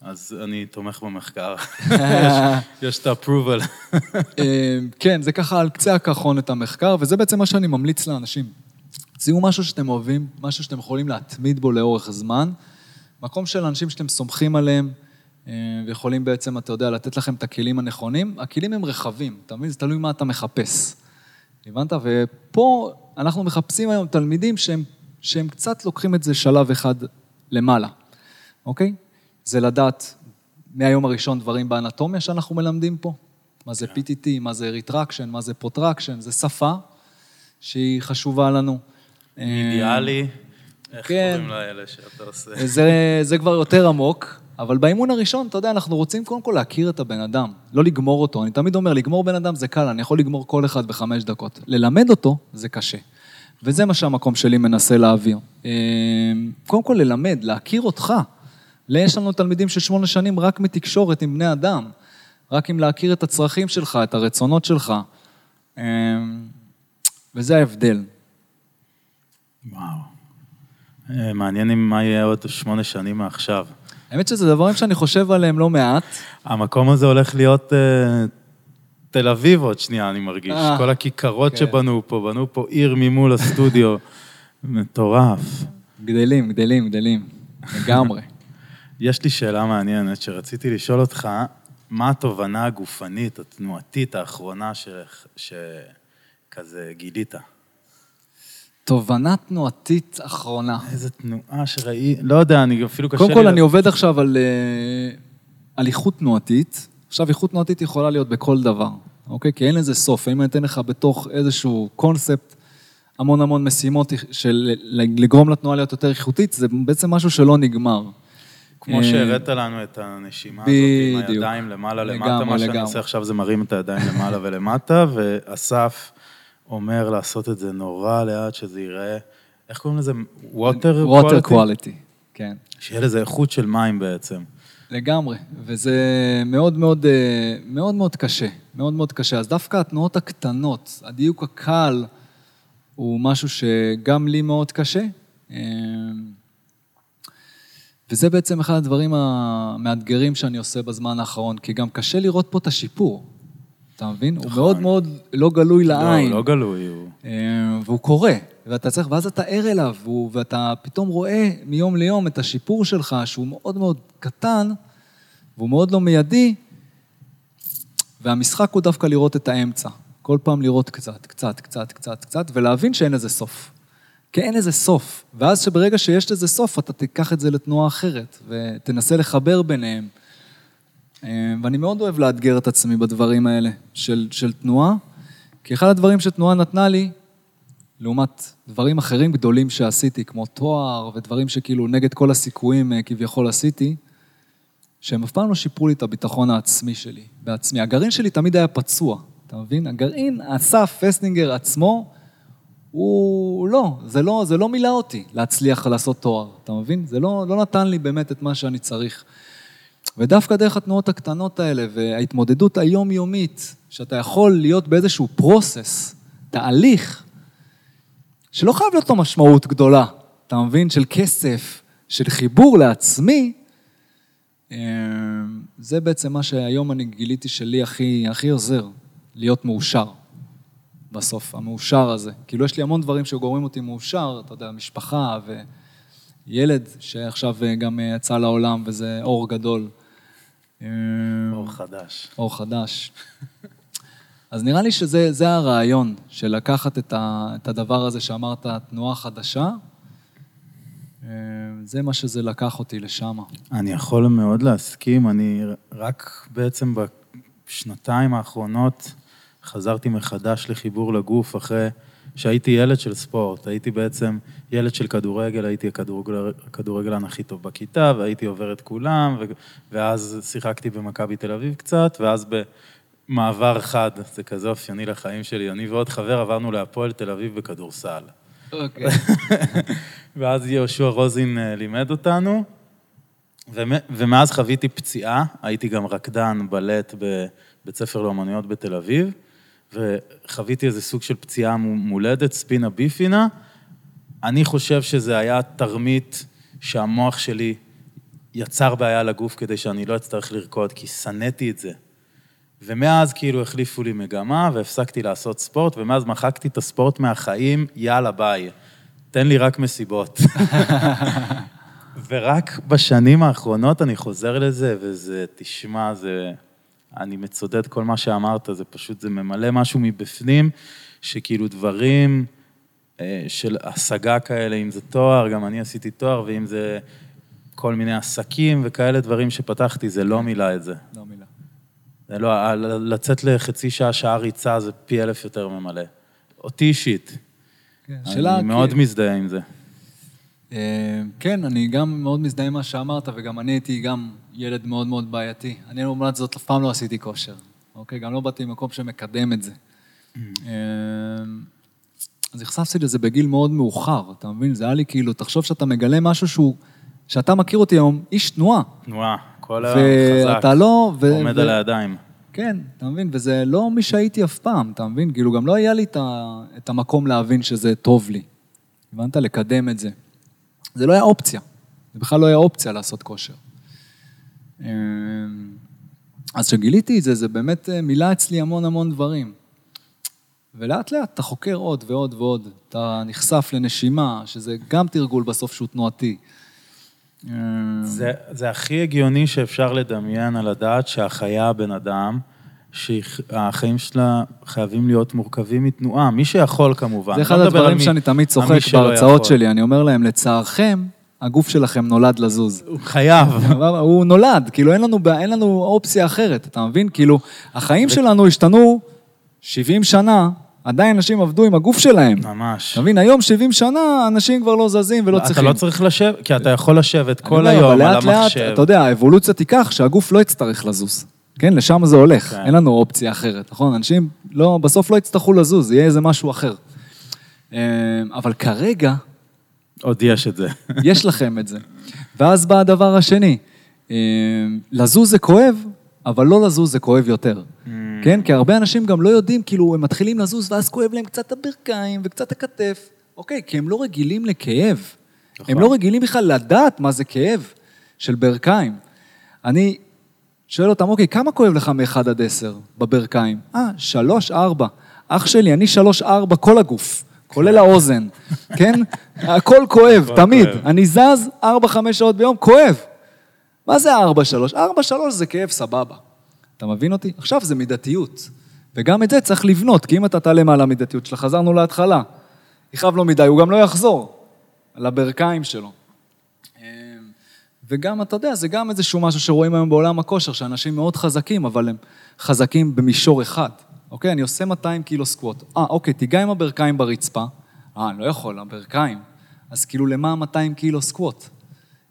אז אני תומך במחקר. יש- את ה-approval. אה, כן, זה ככה על קצה הקרחון את המחקר, וזה בעצם מה שאני ממליץ לאנשים. תמצאו משהו שאתם אוהבים, משהו שאתם יכולים להתמיד בו לאורך זמן, מקום של אנשים שאתם סומכים עליהם, אה, ויכולים בעצם, אתה יודע, לתת לכם את הכלים הנכונים. הכלים הם רחבים, אתה מבין? זה תלוי מה אתה מחפש. הבנת? ופה אנחנו מחפשים היום תלמידים שהם, שהם קצת לוקחים את זה שלב אחד למעלה, אוקיי? זה לדעת מהיום הראשון דברים באנטומיה שאנחנו מלמדים פה. מה זה PPT, מה זה retraction, מה זה protraction, זה שפה שהיא חשובה לנו. אידיאלי. איך כן. קוראים לאלה שאתה עושה? זה, זה כבר יותר עמוק, אבל באימון הראשון, אתה יודע, אנחנו רוצים קודם כל להכיר את הבן אדם, לא לגמור אותו. אני תמיד אומר, לגמור בן אדם זה קל, אני יכול לגמור כל אחד בחמש דקות. ללמד אותו זה קשה. וזה מה שהמקום שלי מנסה להעביר. אה, קודם כל ללמד, להכיר אותך. יש לנו תלמידים של שמונה שנים רק מתקשורת עם בני אדם, רק עם להכיר את הצרכים שלך, את הרצונות שלך. אה, וזה ההבדל. וואו. אה, מעניין אם מה יהיה עוד שמונה שנים מעכשיו. האמת שזה דברים שאני חושב עליהם לא מעט. המקום הזה הולך להיות אה, תל אביב עוד שנייה, אני מרגיש. אה, כל הכיכרות כן. שבנו פה, בנו פה עיר ממול הסטודיו. מטורף. גדלים, גדלים, גדלים. לגמרי. יש לי שאלה מעניינת שרציתי לשאול אותך, מה התובנה הגופנית, התנועתית האחרונה שכזה גילית? תובנה תנועתית אחרונה. איזה תנועה שראי... לא יודע, אני אפילו קשה קודם לי... כל, ל- אני עובד עכשיו על, אה, על איכות תנועתית. עכשיו, איכות תנועתית יכולה להיות בכל דבר, אוקיי? כי אין לזה סוף. אם אני אתן לך בתוך איזשהו קונספט המון המון משימות של לגרום לתנועה להיות יותר איכותית, זה בעצם משהו שלא נגמר. כמו אה, שהראית לנו את הנשימה הזאת עם. הידיים למעלה למטה, מה שאני. עושה עכשיו זה מרים את הידיים למעלה ולמטה, ואסף אומר לעשות את זה נורא לאט, שזה ייראה, איך קוראים לזה? water water quality? quality, כן. שיהיה לזה איכות של מים בעצם. לגמרי, וזה מאוד מאוד, אה, מאוד מאוד קשה, מאוד מאוד קשה. אז דווקא התנועות הקטנות, הדיוק הקל, הוא משהו שגם לי מאוד קשה. וזה בעצם אחד הדברים המאתגרים שאני עושה בזמן האחרון, כי גם קשה לראות פה את השיפור, אתה מבין? הוא מאוד מאוד לא גלוי לעין. לא, לא גלוי, הוא... אה, והוא קורה, ואתה צריך, ואז אתה ער אליו, והוא- ואתה פתאום רואה מיום ליום את השיפור שלך, שהוא מאוד מאוד קטן, והוא מאוד לא מיידי, והמשחק הוא דווקא לראות את האמצע. כל פעם לראות קצת, קצת, קצת, קצת, קצת, ולהבין שאין לזה סוף. כי אין לזה סוף. ואז שברגע שיש לזה סוף, אתה תיקח את זה לתנועה אחרת, ותנסה לחבר ביניהם. אה, ואני מאוד אוהב לאתגר את עצמי בדברים האלה של, של תנועה, כי אחד הדברים שתנועה נתנה לי, לעומת דברים אחרים גדולים שעשיתי, כמו תואר ודברים שכאילו נגד כל הסיכויים אה, כביכול עשיתי, שהם אף פעם לא שיפרו לי את הביטחון העצמי שלי, בעצמי. הגרעין שלי תמיד היה פצוע, אתה מבין? הגרעין, אסף פסטינגר עצמו, הוא לא, זה לא, זה לא מילא אותי להצליח לעשות תואר, אתה מבין? זה לא, לא נתן לי באמת את מה שאני צריך. ודווקא דרך התנועות הקטנות האלה וההתמודדות היומיומית, שאתה יכול להיות באיזשהו פרוסס, תהליך, שלא חייב להיות לו משמעות גדולה, אתה מבין? של כסף, של חיבור לעצמי, אה, זה בעצם מה שהיום אני גיליתי שלי הכי, הכי עוזר, להיות מאושר. בסוף, המאושר הזה. כאילו, יש לי המון דברים שגורמים אותי מאושר, אתה יודע, משפחה וילד שעכשיו גם יצא לעולם, וזה אור גדול. אור חדש. אור חדש. אז נראה לי שזה הרעיון, של לקחת את, ה, את הדבר הזה שאמרת, תנועה חדשה, זה מה שזה לקח אותי לשם. אני יכול מאוד להסכים, אני רק בעצם בשנתיים האחרונות חזרתי מחדש לחיבור לגוף אחרי שהייתי ילד של ספורט, הייתי בעצם ילד של כדורגל, הייתי הכדורגל, הכדורגלן הכי טוב בכיתה, והייתי עובר את כולם, ו, ואז שיחקתי במכבי תל אביב קצת, ואז במעבר חד, זה כזה אופייני לחיים שלי, אני ועוד חבר עברנו להפועל תל אביב בכדורסל. אוקיי. ואז יהושע רוזין אה, לימד אותנו, ומאז חוויתי פציעה, הייתי גם רקדן בלט בבית ספר לאומנויות בתל אביב, וחוויתי איזה סוג של פציעה מולדת, ספינה ביפינה. אני חושב שזה היה תרמית שהמוח שלי יצר בעיה לגוף כדי שאני לא אצטרך לרקוד, כי שנאתי את זה. ומאז כאילו החליפו לי מגמה והפסקתי לעשות ספורט, ומאז מחקתי את הספורט מהחיים, יאללה ביי. תן לי רק מסיבות. ורק בשנים האחרונות אני חוזר לזה, וזה, תשמע, זה... אני מצודד כל מה שאמרת, זה פשוט, זה ממלא משהו מבפנים, שכאילו דברים אה, של השגה כאלה, אם זה תואר, גם אני עשיתי תואר, ואם זה כל מיני עסקים וכאלה דברים שפתחתי, זה לא מילא את זה. לא מילא. זה לא, לצאת לחצי שעה, שעה ריצה, זה פי אלף יותר ממלא. אותי אישית. כן, שאלה... אני מאוד מזדהה עם זה. אה, כן, אני גם מאוד מזדהה עם מה שאמרת, וגם אני הייתי גם ילד מאוד מאוד בעייתי. אני לעומת זאת אף פעם לא עשיתי כושר, אוקיי? גם לא באתי ממקום שמקדם את זה. אה, אז נחשפתי לזה בגיל מאוד מאוחר, אתה מבין? זה היה לי כאילו, תחשוב שאתה מגלה משהו שהוא, שאתה מכיר אותי היום, איש תנועה. תנועה, כל היום חזק. ואתה לא... ו... עומד ו... על הידיים. כן, אתה מבין? וזה לא מי שהייתי אף פעם, אתה מבין? כאילו, גם לא היה לי את המקום להבין שזה טוב לי. הבנת? לקדם את זה. זה לא היה אופציה. זה בכלל לא היה אופציה לעשות כושר. אמ, אז כשגיליתי את זה, זה באמת אה, מילא אצלי המון המון דברים. ולאט לאט אתה חוקר עוד ועוד ועוד, אתה נחשף לנשימה, שזה גם תרגול בסוף שהוא תנועתי. אמ, זה, זה הכי הגיוני שאפשר לדמיין על הדעת שהחיה בן אדם, שהחיים שלה חייבים להיות מורכבים מתנועה, מי שיכול כמובן. זה אחד לא הדברים שאני תמיד צוחק בהרצאות שלי, אני אומר להם, לצערכם, הגוף שלכם נולד לזוז. הוא חייב. הוא נולד, כאילו אין לנו, אין לנו אופציה אחרת, אתה מבין? כאילו, החיים שלנו השתנו 70 שנה, עדיין אנשים עבדו עם הגוף שלהם. ממש. אתה מבין, היום 70 שנה, אנשים כבר לא זזים ולא צריכים. אתה לא צריך לשבת, כי אתה יכול לשבת כל היום על המחשב. לאט לאט, אתה יודע, האבולוציה תיקח שהגוף לא יצטרך לזוז. כן, לשם זה הולך, כן. אין לנו אופציה אחרת, נכון? אנשים לא, בסוף לא יצטרכו לזוז, יהיה איזה משהו אחר. אה, אבל כרגע... עוד יש את זה. יש לכם את זה. ואז בא הדבר השני, אה, לזוז זה כואב, אבל לא לזוז זה כואב יותר. Mm. כן? כי הרבה אנשים גם לא יודעים, כאילו, הם מתחילים לזוז ואז כואב להם קצת הברכיים וקצת הכתף. אוקיי, כי הם לא רגילים לכאב. נכון. הם לא רגילים בכלל לדעת מה זה כאב של ברכיים. אני שואל אותם, אוקיי, כמה כואב לך מ-1 עד 10 בברכיים? אה, 3, 4. אח שלי, אני 3, 4 כל הגוף, כולל האוזן, כן? הכל כואב, תמיד. אני זז 4-5 שעות ביום, כואב. מה זה 4-3? 4-3 זה כאב סבבה. אתה מבין אותי? עכשיו זה מידתיות. וגם את זה צריך לבנות, כי אם אתה תעלה מעל המידתיות שלך, חזרנו להתחלה. יכאב לו מדי, הוא גם לא יחזור לברכיים שלו. וגם, אתה יודע, זה גם איזשהו משהו שרואים היום בעולם הכושר, שאנשים מאוד חזקים, אבל הם חזקים במישור אחד. אוקיי, אני עושה 200 קילו סקווט. אה, אוקיי, תיגע עם הברכיים ברצפה. אה, אני לא יכול, הברכיים. אז כאילו, למה 200 קילו סקווט?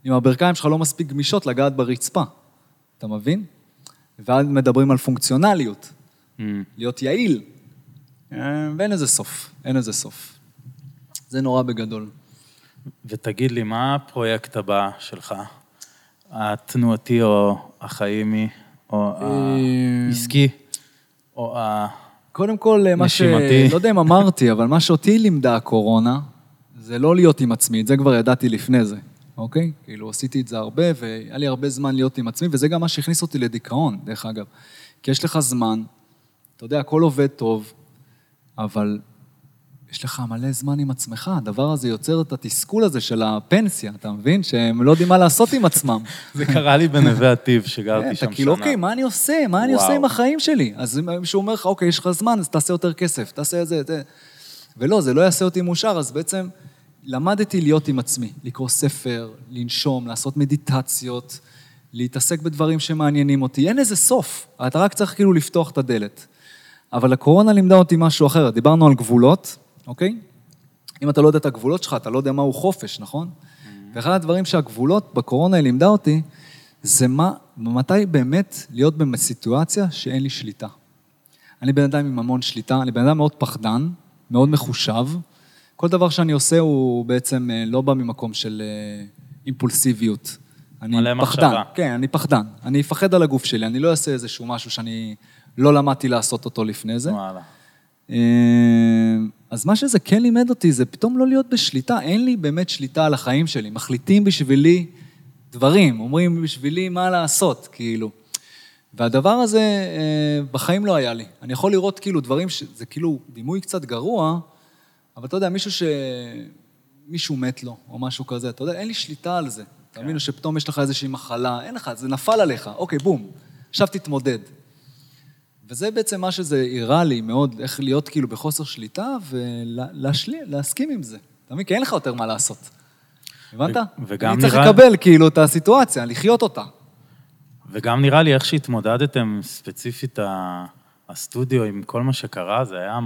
אם הברכיים שלך לא מספיק גמישות לגעת ברצפה. אתה מבין? ואז מדברים על פונקציונליות. Mm. להיות יעיל. אה, ואין לזה סוף, אין לזה סוף. זה נורא בגדול. ותגיד לי, מה הפרויקט הבא שלך? התנועתי או החיימי, או העסקי, או ה... קודם כל, מה ש... לא יודע אם אמרתי, אבל מה שאותי לימדה הקורונה, זה לא להיות עם עצמי, את זה כבר ידעתי לפני זה, אוקיי? כאילו, עשיתי את זה הרבה, והיה לי הרבה זמן להיות עם עצמי, וזה גם מה שהכניס אותי לדיכאון, דרך אגב. כי יש לך זמן, אתה יודע, הכל עובד טוב, אבל יש לך מלא זמן עם עצמך, הדבר הזה יוצר את התסכול הזה של הפנסיה, אתה מבין? שהם לא יודעים מה לעשות עם עצמם. זה קרה לי בנווה עתיב, שגרתי שם אתה כאילו, שנה. אוקיי, מה אני עושה? מה אני. עושה עם החיים שלי? אז מישהו אומר לך, אוקיי, יש לך זמן, אז תעשה יותר כסף, תעשה את זה, את זה. ולא, זה לא יעשה אותי מאושר, אז בעצם למדתי להיות עם עצמי, לקרוא ספר, לנשום, לעשות מדיטציות, להתעסק בדברים שמעניינים אותי. אין לזה סוף, אתה רק צריך כאילו לפתוח את הדלת. אבל הקורונה לימדה אותי משהו אחר, דיברנו על גבולות, אוקיי? אם אתה לא יודע את הגבולות שלך, אתה לא יודע מהו חופש, נכון? ואחד הדברים שהגבולות בקורונה לימדה אותי, זה מה, מתי באמת להיות בסיטואציה שאין לי שליטה. אני בן אדם עם המון שליטה, אני בן אדם מאוד פחדן, מאוד מחושב. כל דבר שאני עושה הוא בעצם אה, לא בא ממקום של אה, אימפולסיביות. אני מלא פחדן, מחשבה. כן, אני פחדן. אני אפחד על הגוף שלי, אני לא אעשה איזשהו משהו שאני לא למדתי לעשות אותו לפני זה. וואלה. אז מה שזה כן לימד אותי זה פתאום לא להיות בשליטה, אין לי באמת שליטה על החיים שלי. מחליטים בשבילי דברים, אומרים בשבילי מה לעשות, כאילו. והדבר הזה אה, בחיים לא היה לי. אני יכול לראות כאילו דברים שזה כאילו דימוי קצת גרוע, אבל אתה יודע, מישהו ש... מישהו מת לו, או משהו כזה, אתה יודע, אין לי שליטה על זה. אתה מבין? או שפתאום יש לך איזושהי מחלה, אין לך, זה נפל עליך, אוקיי, בום, עכשיו תתמודד. וזה בעצם מה שזה הראה לי מאוד, איך להיות כאילו בחוסר שליטה ולהסכים עם זה. אתה מבין? כי אין לך יותר מה לעשות. הבנת? וגם אני צריך נראה- לקבל כאילו את הסיטואציה, לחיות אותה. וגם נראה לי איך שהתמודדתם ספציפית ה- הסטודיו עם כל מה שקרה, זה היה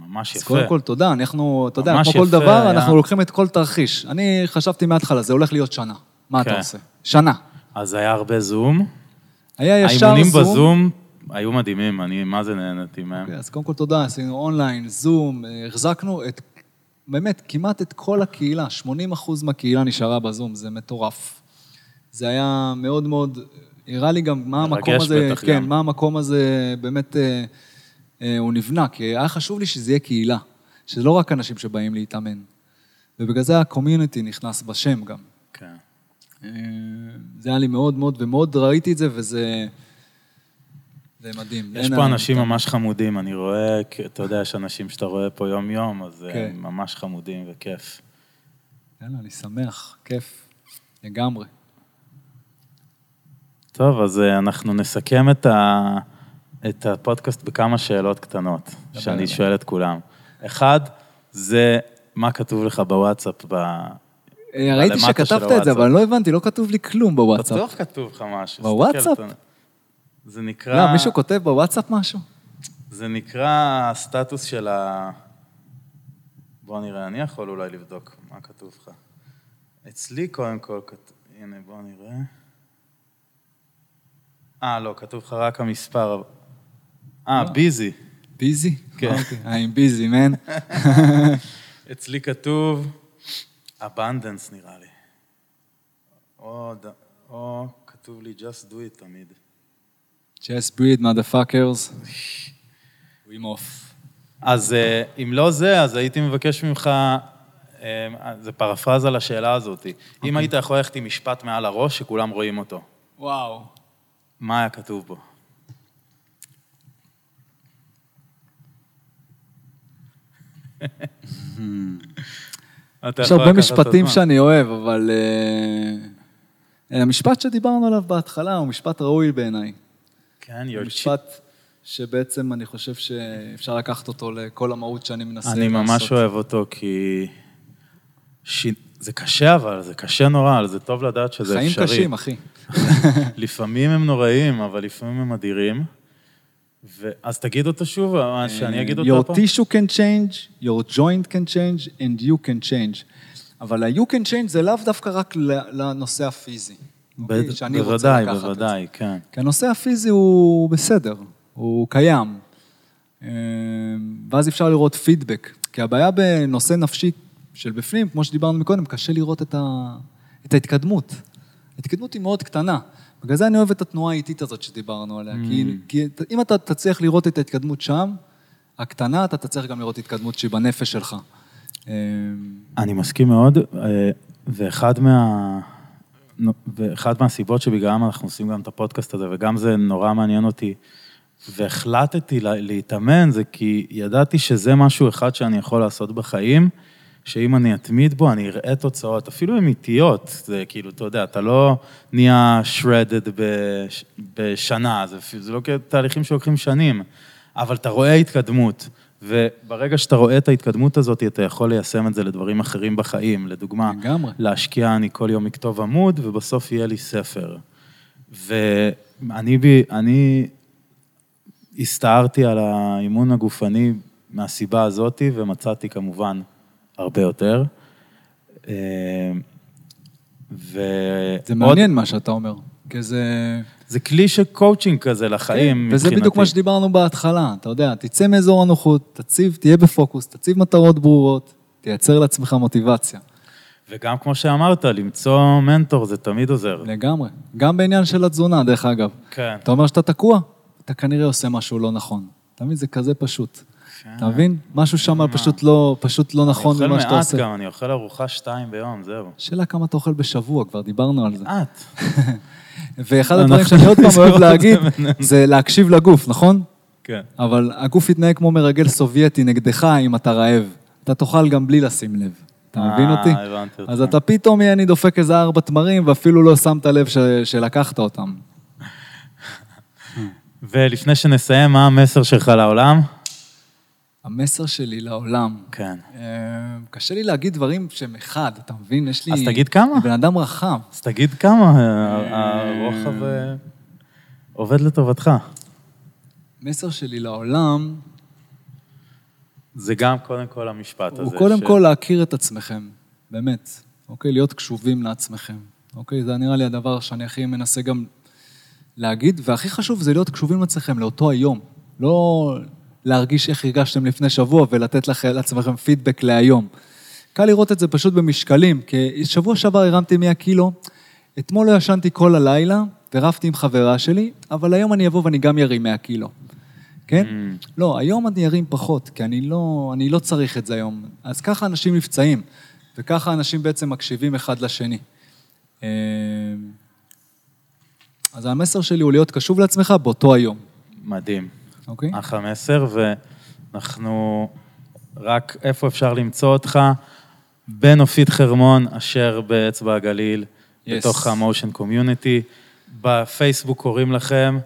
ממש אז יפה. קודם כל, תודה, אנחנו, אתה יודע, כמו כל דבר, היה- אנחנו לוקחים את כל תרחיש. אני חשבתי מההתחלה, זה הולך להיות שנה. מה אתה כן. עושה? שנה. אז היה הרבה זום. היה ישר האימונים זום. בזום היו מדהימים, אני מה זה נהניתי מהם. אוקיי, אז קודם כל תודה, עשינו אונליין, זום, אה, החזקנו את, באמת, כמעט את כל הקהילה, 80 אחוז מהקהילה נשארה בזום, זה מטורף. זה היה מאוד מאוד, הראה לי גם מה המקום הזה, בטח כן, גם. מה המקום הזה באמת, אה, אה, הוא נבנה, כי היה חשוב לי שזה יהיה קהילה, שזה לא רק אנשים שבאים להתאמן. ובגלל זה הקומיוניטי נכנס בשם גם. כן. אה, זה היה לי מאוד מאוד, ומאוד ראיתי את זה, וזה... זה מדהים. יש פה אנשים. ממש חמודים, אני רואה, אתה יודע, יש אנשים שאתה רואה פה יום-יום, אז כן. הם ממש חמודים וכיף. יאללה, אני שמח, כיף, לגמרי. טוב, אז אה, אנחנו נסכם את, ה... את הפודקאסט בכמה שאלות קטנות, שאני עליהם. שואל את כולם. אחד, זה מה כתוב לך בוואטסאפ, ב... אה, ראיתי שכתבת את זה. אבל לא הבנתי, לא כתוב לי כלום בוואטסאפ. בטוח כתוב לך משהו. בוואטסאפ? זה נקרא... לא, מישהו כותב בוואטסאפ משהו? זה נקרא הסטטוס של ה... בוא נראה, אני יכול אולי לבדוק מה כתוב לך. אצלי קודם כל כתוב... הנה, בוא נראה. אה, לא, כתוב לך רק המספר. אה, ביזי. ביזי? כן. I'm busy, man. אצלי כתוב abundance נראה לי. או, או כתוב לי just do it תמיד. Just breathe, motherfuckers. We off. אז אה, אם לא זה, אז הייתי מבקש ממך, אה, זה פרפרזה לשאלה הזאת. אם היית יכול ללכת עם משפט מעל הראש, שכולם רואים אותו, וואו. מה היה כתוב בו? יש הרבה משפטים. שאני אוהב, אבל... אה, המשפט שדיברנו עליו בהתחלה הוא משפט ראוי בעיניי. כן, your משפט שבעצם אני חושב שאפשר לקחת אותו לכל המהות שאני מנסה אני לעשות. ממש אוהב אותו, כי... ש... זה קשה אבל, זה קשה נורא, אבל זה טוב לדעת שזה חיים אפשרי. קשים, אחי. לפעמים הם נוראים, אבל לפעמים הם אדירים. ו... אז תגיד אותו שוב, אה, שאני אגיד אותו Your פה? tissue can change, your joint can change, and you can change. אבל ה-you can change זה לאו דווקא רק לנושא הפיזי. אוקיי? שאני רוצה בוודאי, לקחת את זה. בוודאי, כן. כי הנושא הפיזי הוא בסדר, הוא קיים. אה, ואז אפשר לראות פידבק. כי הבעיה בנושא נפשי של בפנים, כמו שדיברנו מקודם, קשה לראות את, ה... את ההתקדמות. ההתקדמות היא מאוד קטנה. בגלל זה אני אוהב את התנועה האיטית הזאת שדיברנו עליה. כי, כי אם אתה תצליח לראות את ההתקדמות שם, הקטנה, אתה תצליח גם לראות התקדמות שהיא בנפש שלך. אה, אני מסכים מאוד, אה, ואחד מה... נו, ואחד מהסיבות שבגללם אנחנו עושים גם את הפודקאסט הזה, וגם זה נורא מעניין אותי, והחלטתי לה- להתאמן, זה כי ידעתי שזה משהו אחד שאני יכול לעשות בחיים, שאם אני אתמיד בו, אני אראה תוצאות, אפילו אמיתיות. זה כאילו, אתה יודע, אתה לא נהיה shredded בש, בשנה, זה, זה לא תהליכים שלוקחים שנים, אבל אתה רואה התקדמות. וברגע שאתה רואה את ההתקדמות הזאת, אתה יכול ליישם את זה לדברים אחרים בחיים. לדוגמה, לגמרי. להשקיע, אני כל יום אכתוב עמוד, ובסוף יהיה לי ספר. ואני ב- אני הסתערתי על האימון הגופני מהסיבה הזאת, ומצאתי כמובן הרבה יותר. אה, ו... זה מעניין מה שאתה אומר. כי זה... זה כלי של קואוצ'ינג כזה לחיים, כן, וזה מבחינתי. בדיוק מה שדיברנו בהתחלה, אתה יודע, תצא מאזור הנוחות, תציב, תהיה בפוקוס, תציב מטרות ברורות, תייצר לעצמך מוטיבציה. וגם כמו שאמרת, למצוא מנטור זה תמיד עוזר. לגמרי. גם בעניין של התזונה, דרך אגב. כן. אתה אומר שאתה תקוע, אתה כנראה עושה משהו לא נכון. מבין? זה כזה פשוט. אתה מבין? משהו שם פשוט לא, פשוט לא נכון אני ממה אוכל שאתה מעט עושה. גם, אני אוכל ארוחה שתיים ביום, זהו. שאלה כמה אתה אוכל בשבוע, כבר דיברנו על זה. מעט. ואחד הדברים שאני עוד פעם אוהב זה להגיד. זה להקשיב לגוף, נכון? כן. אבל הגוף יתנהג כמו מרגל סובייטי נגדך אם אתה רעב. אתה תאכל גם בלי לשים לב. אתה אה, מבין אותי? הבנתי אותך. אז אתה פתאום, אני דופק איזה ארבע תמרים, ואפילו לא שמת לב. שלקחת אותם. ולפני שנסיים, מה המסר שלך לעולם? המסר שלי לעולם. כן. אה, קשה לי להגיד דברים שהם אחד, אתה מבין? יש לי... אז תגיד כמה. אני בן אדם רחב. אז תגיד כמה ה- הרוחב אה, עובד לטובתך. המסר שלי לעולם זה גם קודם כל המשפט הזה. הוא קודם ש- כל להכיר את עצמכם, באמת. אוקיי? להיות קשובים לעצמכם. אוקיי? זה נראה לי הדבר שאני הכי מנסה גם להגיד, והכי חשוב זה להיות קשובים לעצמכם לאותו היום. לא להרגיש איך הרגשתם לפני שבוע ולתת לעצמכם פידבק להיום. קל לראות את זה פשוט במשקלים, כי שבוע שעבר הרמתי 100 קילו, אתמול לא ישנתי כל הלילה ורבתי עם חברה שלי, אבל היום אני אבוא ואני גם ארים 100 קילו. כן? Mm. לא, היום אני ארים פחות, כי אני לא, אני לא צריך את זה היום. אז ככה אנשים נפצעים, וככה אנשים בעצם מקשיבים אחד לשני. אה, אז המסר שלי הוא להיות קשוב לעצמך באותו היום, מדהים. אוקיי? אחלה מסר, ואנחנו רק איפה אפשר למצוא אותך? בנופית חרמון, אשר באצבע הגליל, Yes. בתוך ה Motion Community. בפייסבוק קוראים לכם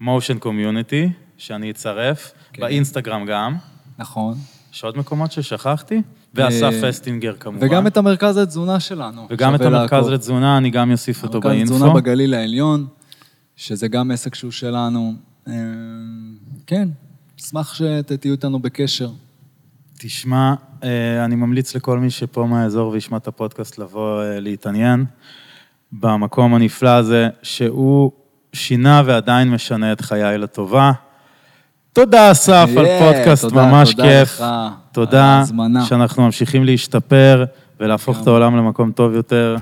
Motion Community, שאני אצרף, כן. באינסטגרם גם. נכון. יש עוד מקומות ששכחתי? ואסף אה, פסטינגר כמובן. וגם את המרכז לתזונה שלנו. וגם את המרכז לעקוב. לתזונה, אני גם אוסיף אותו המרכז באינפו. לתזונה בגליל העליון, שזה גם עסק שהוא שלנו. אה, כן, אשמח שתהיו איתנו בקשר. תשמע, אה, אני ממליץ לכל מי שפה מהאזור וישמע את הפודקאסט לבוא אה, להתעניין במקום הנפלא הזה, שהוא שינה ועדיין משנה את חיי לטובה. תודה, אסף, על Yeah, פודקאסט תודה, ממש תודה כיף. לך על תודה ההזמנה. שאנחנו ממשיכים להשתפר ולהפוך את העולם למקום טוב יותר.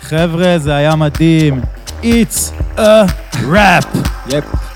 חבר'ה, זה היה מדהים. It's a rap. יפ.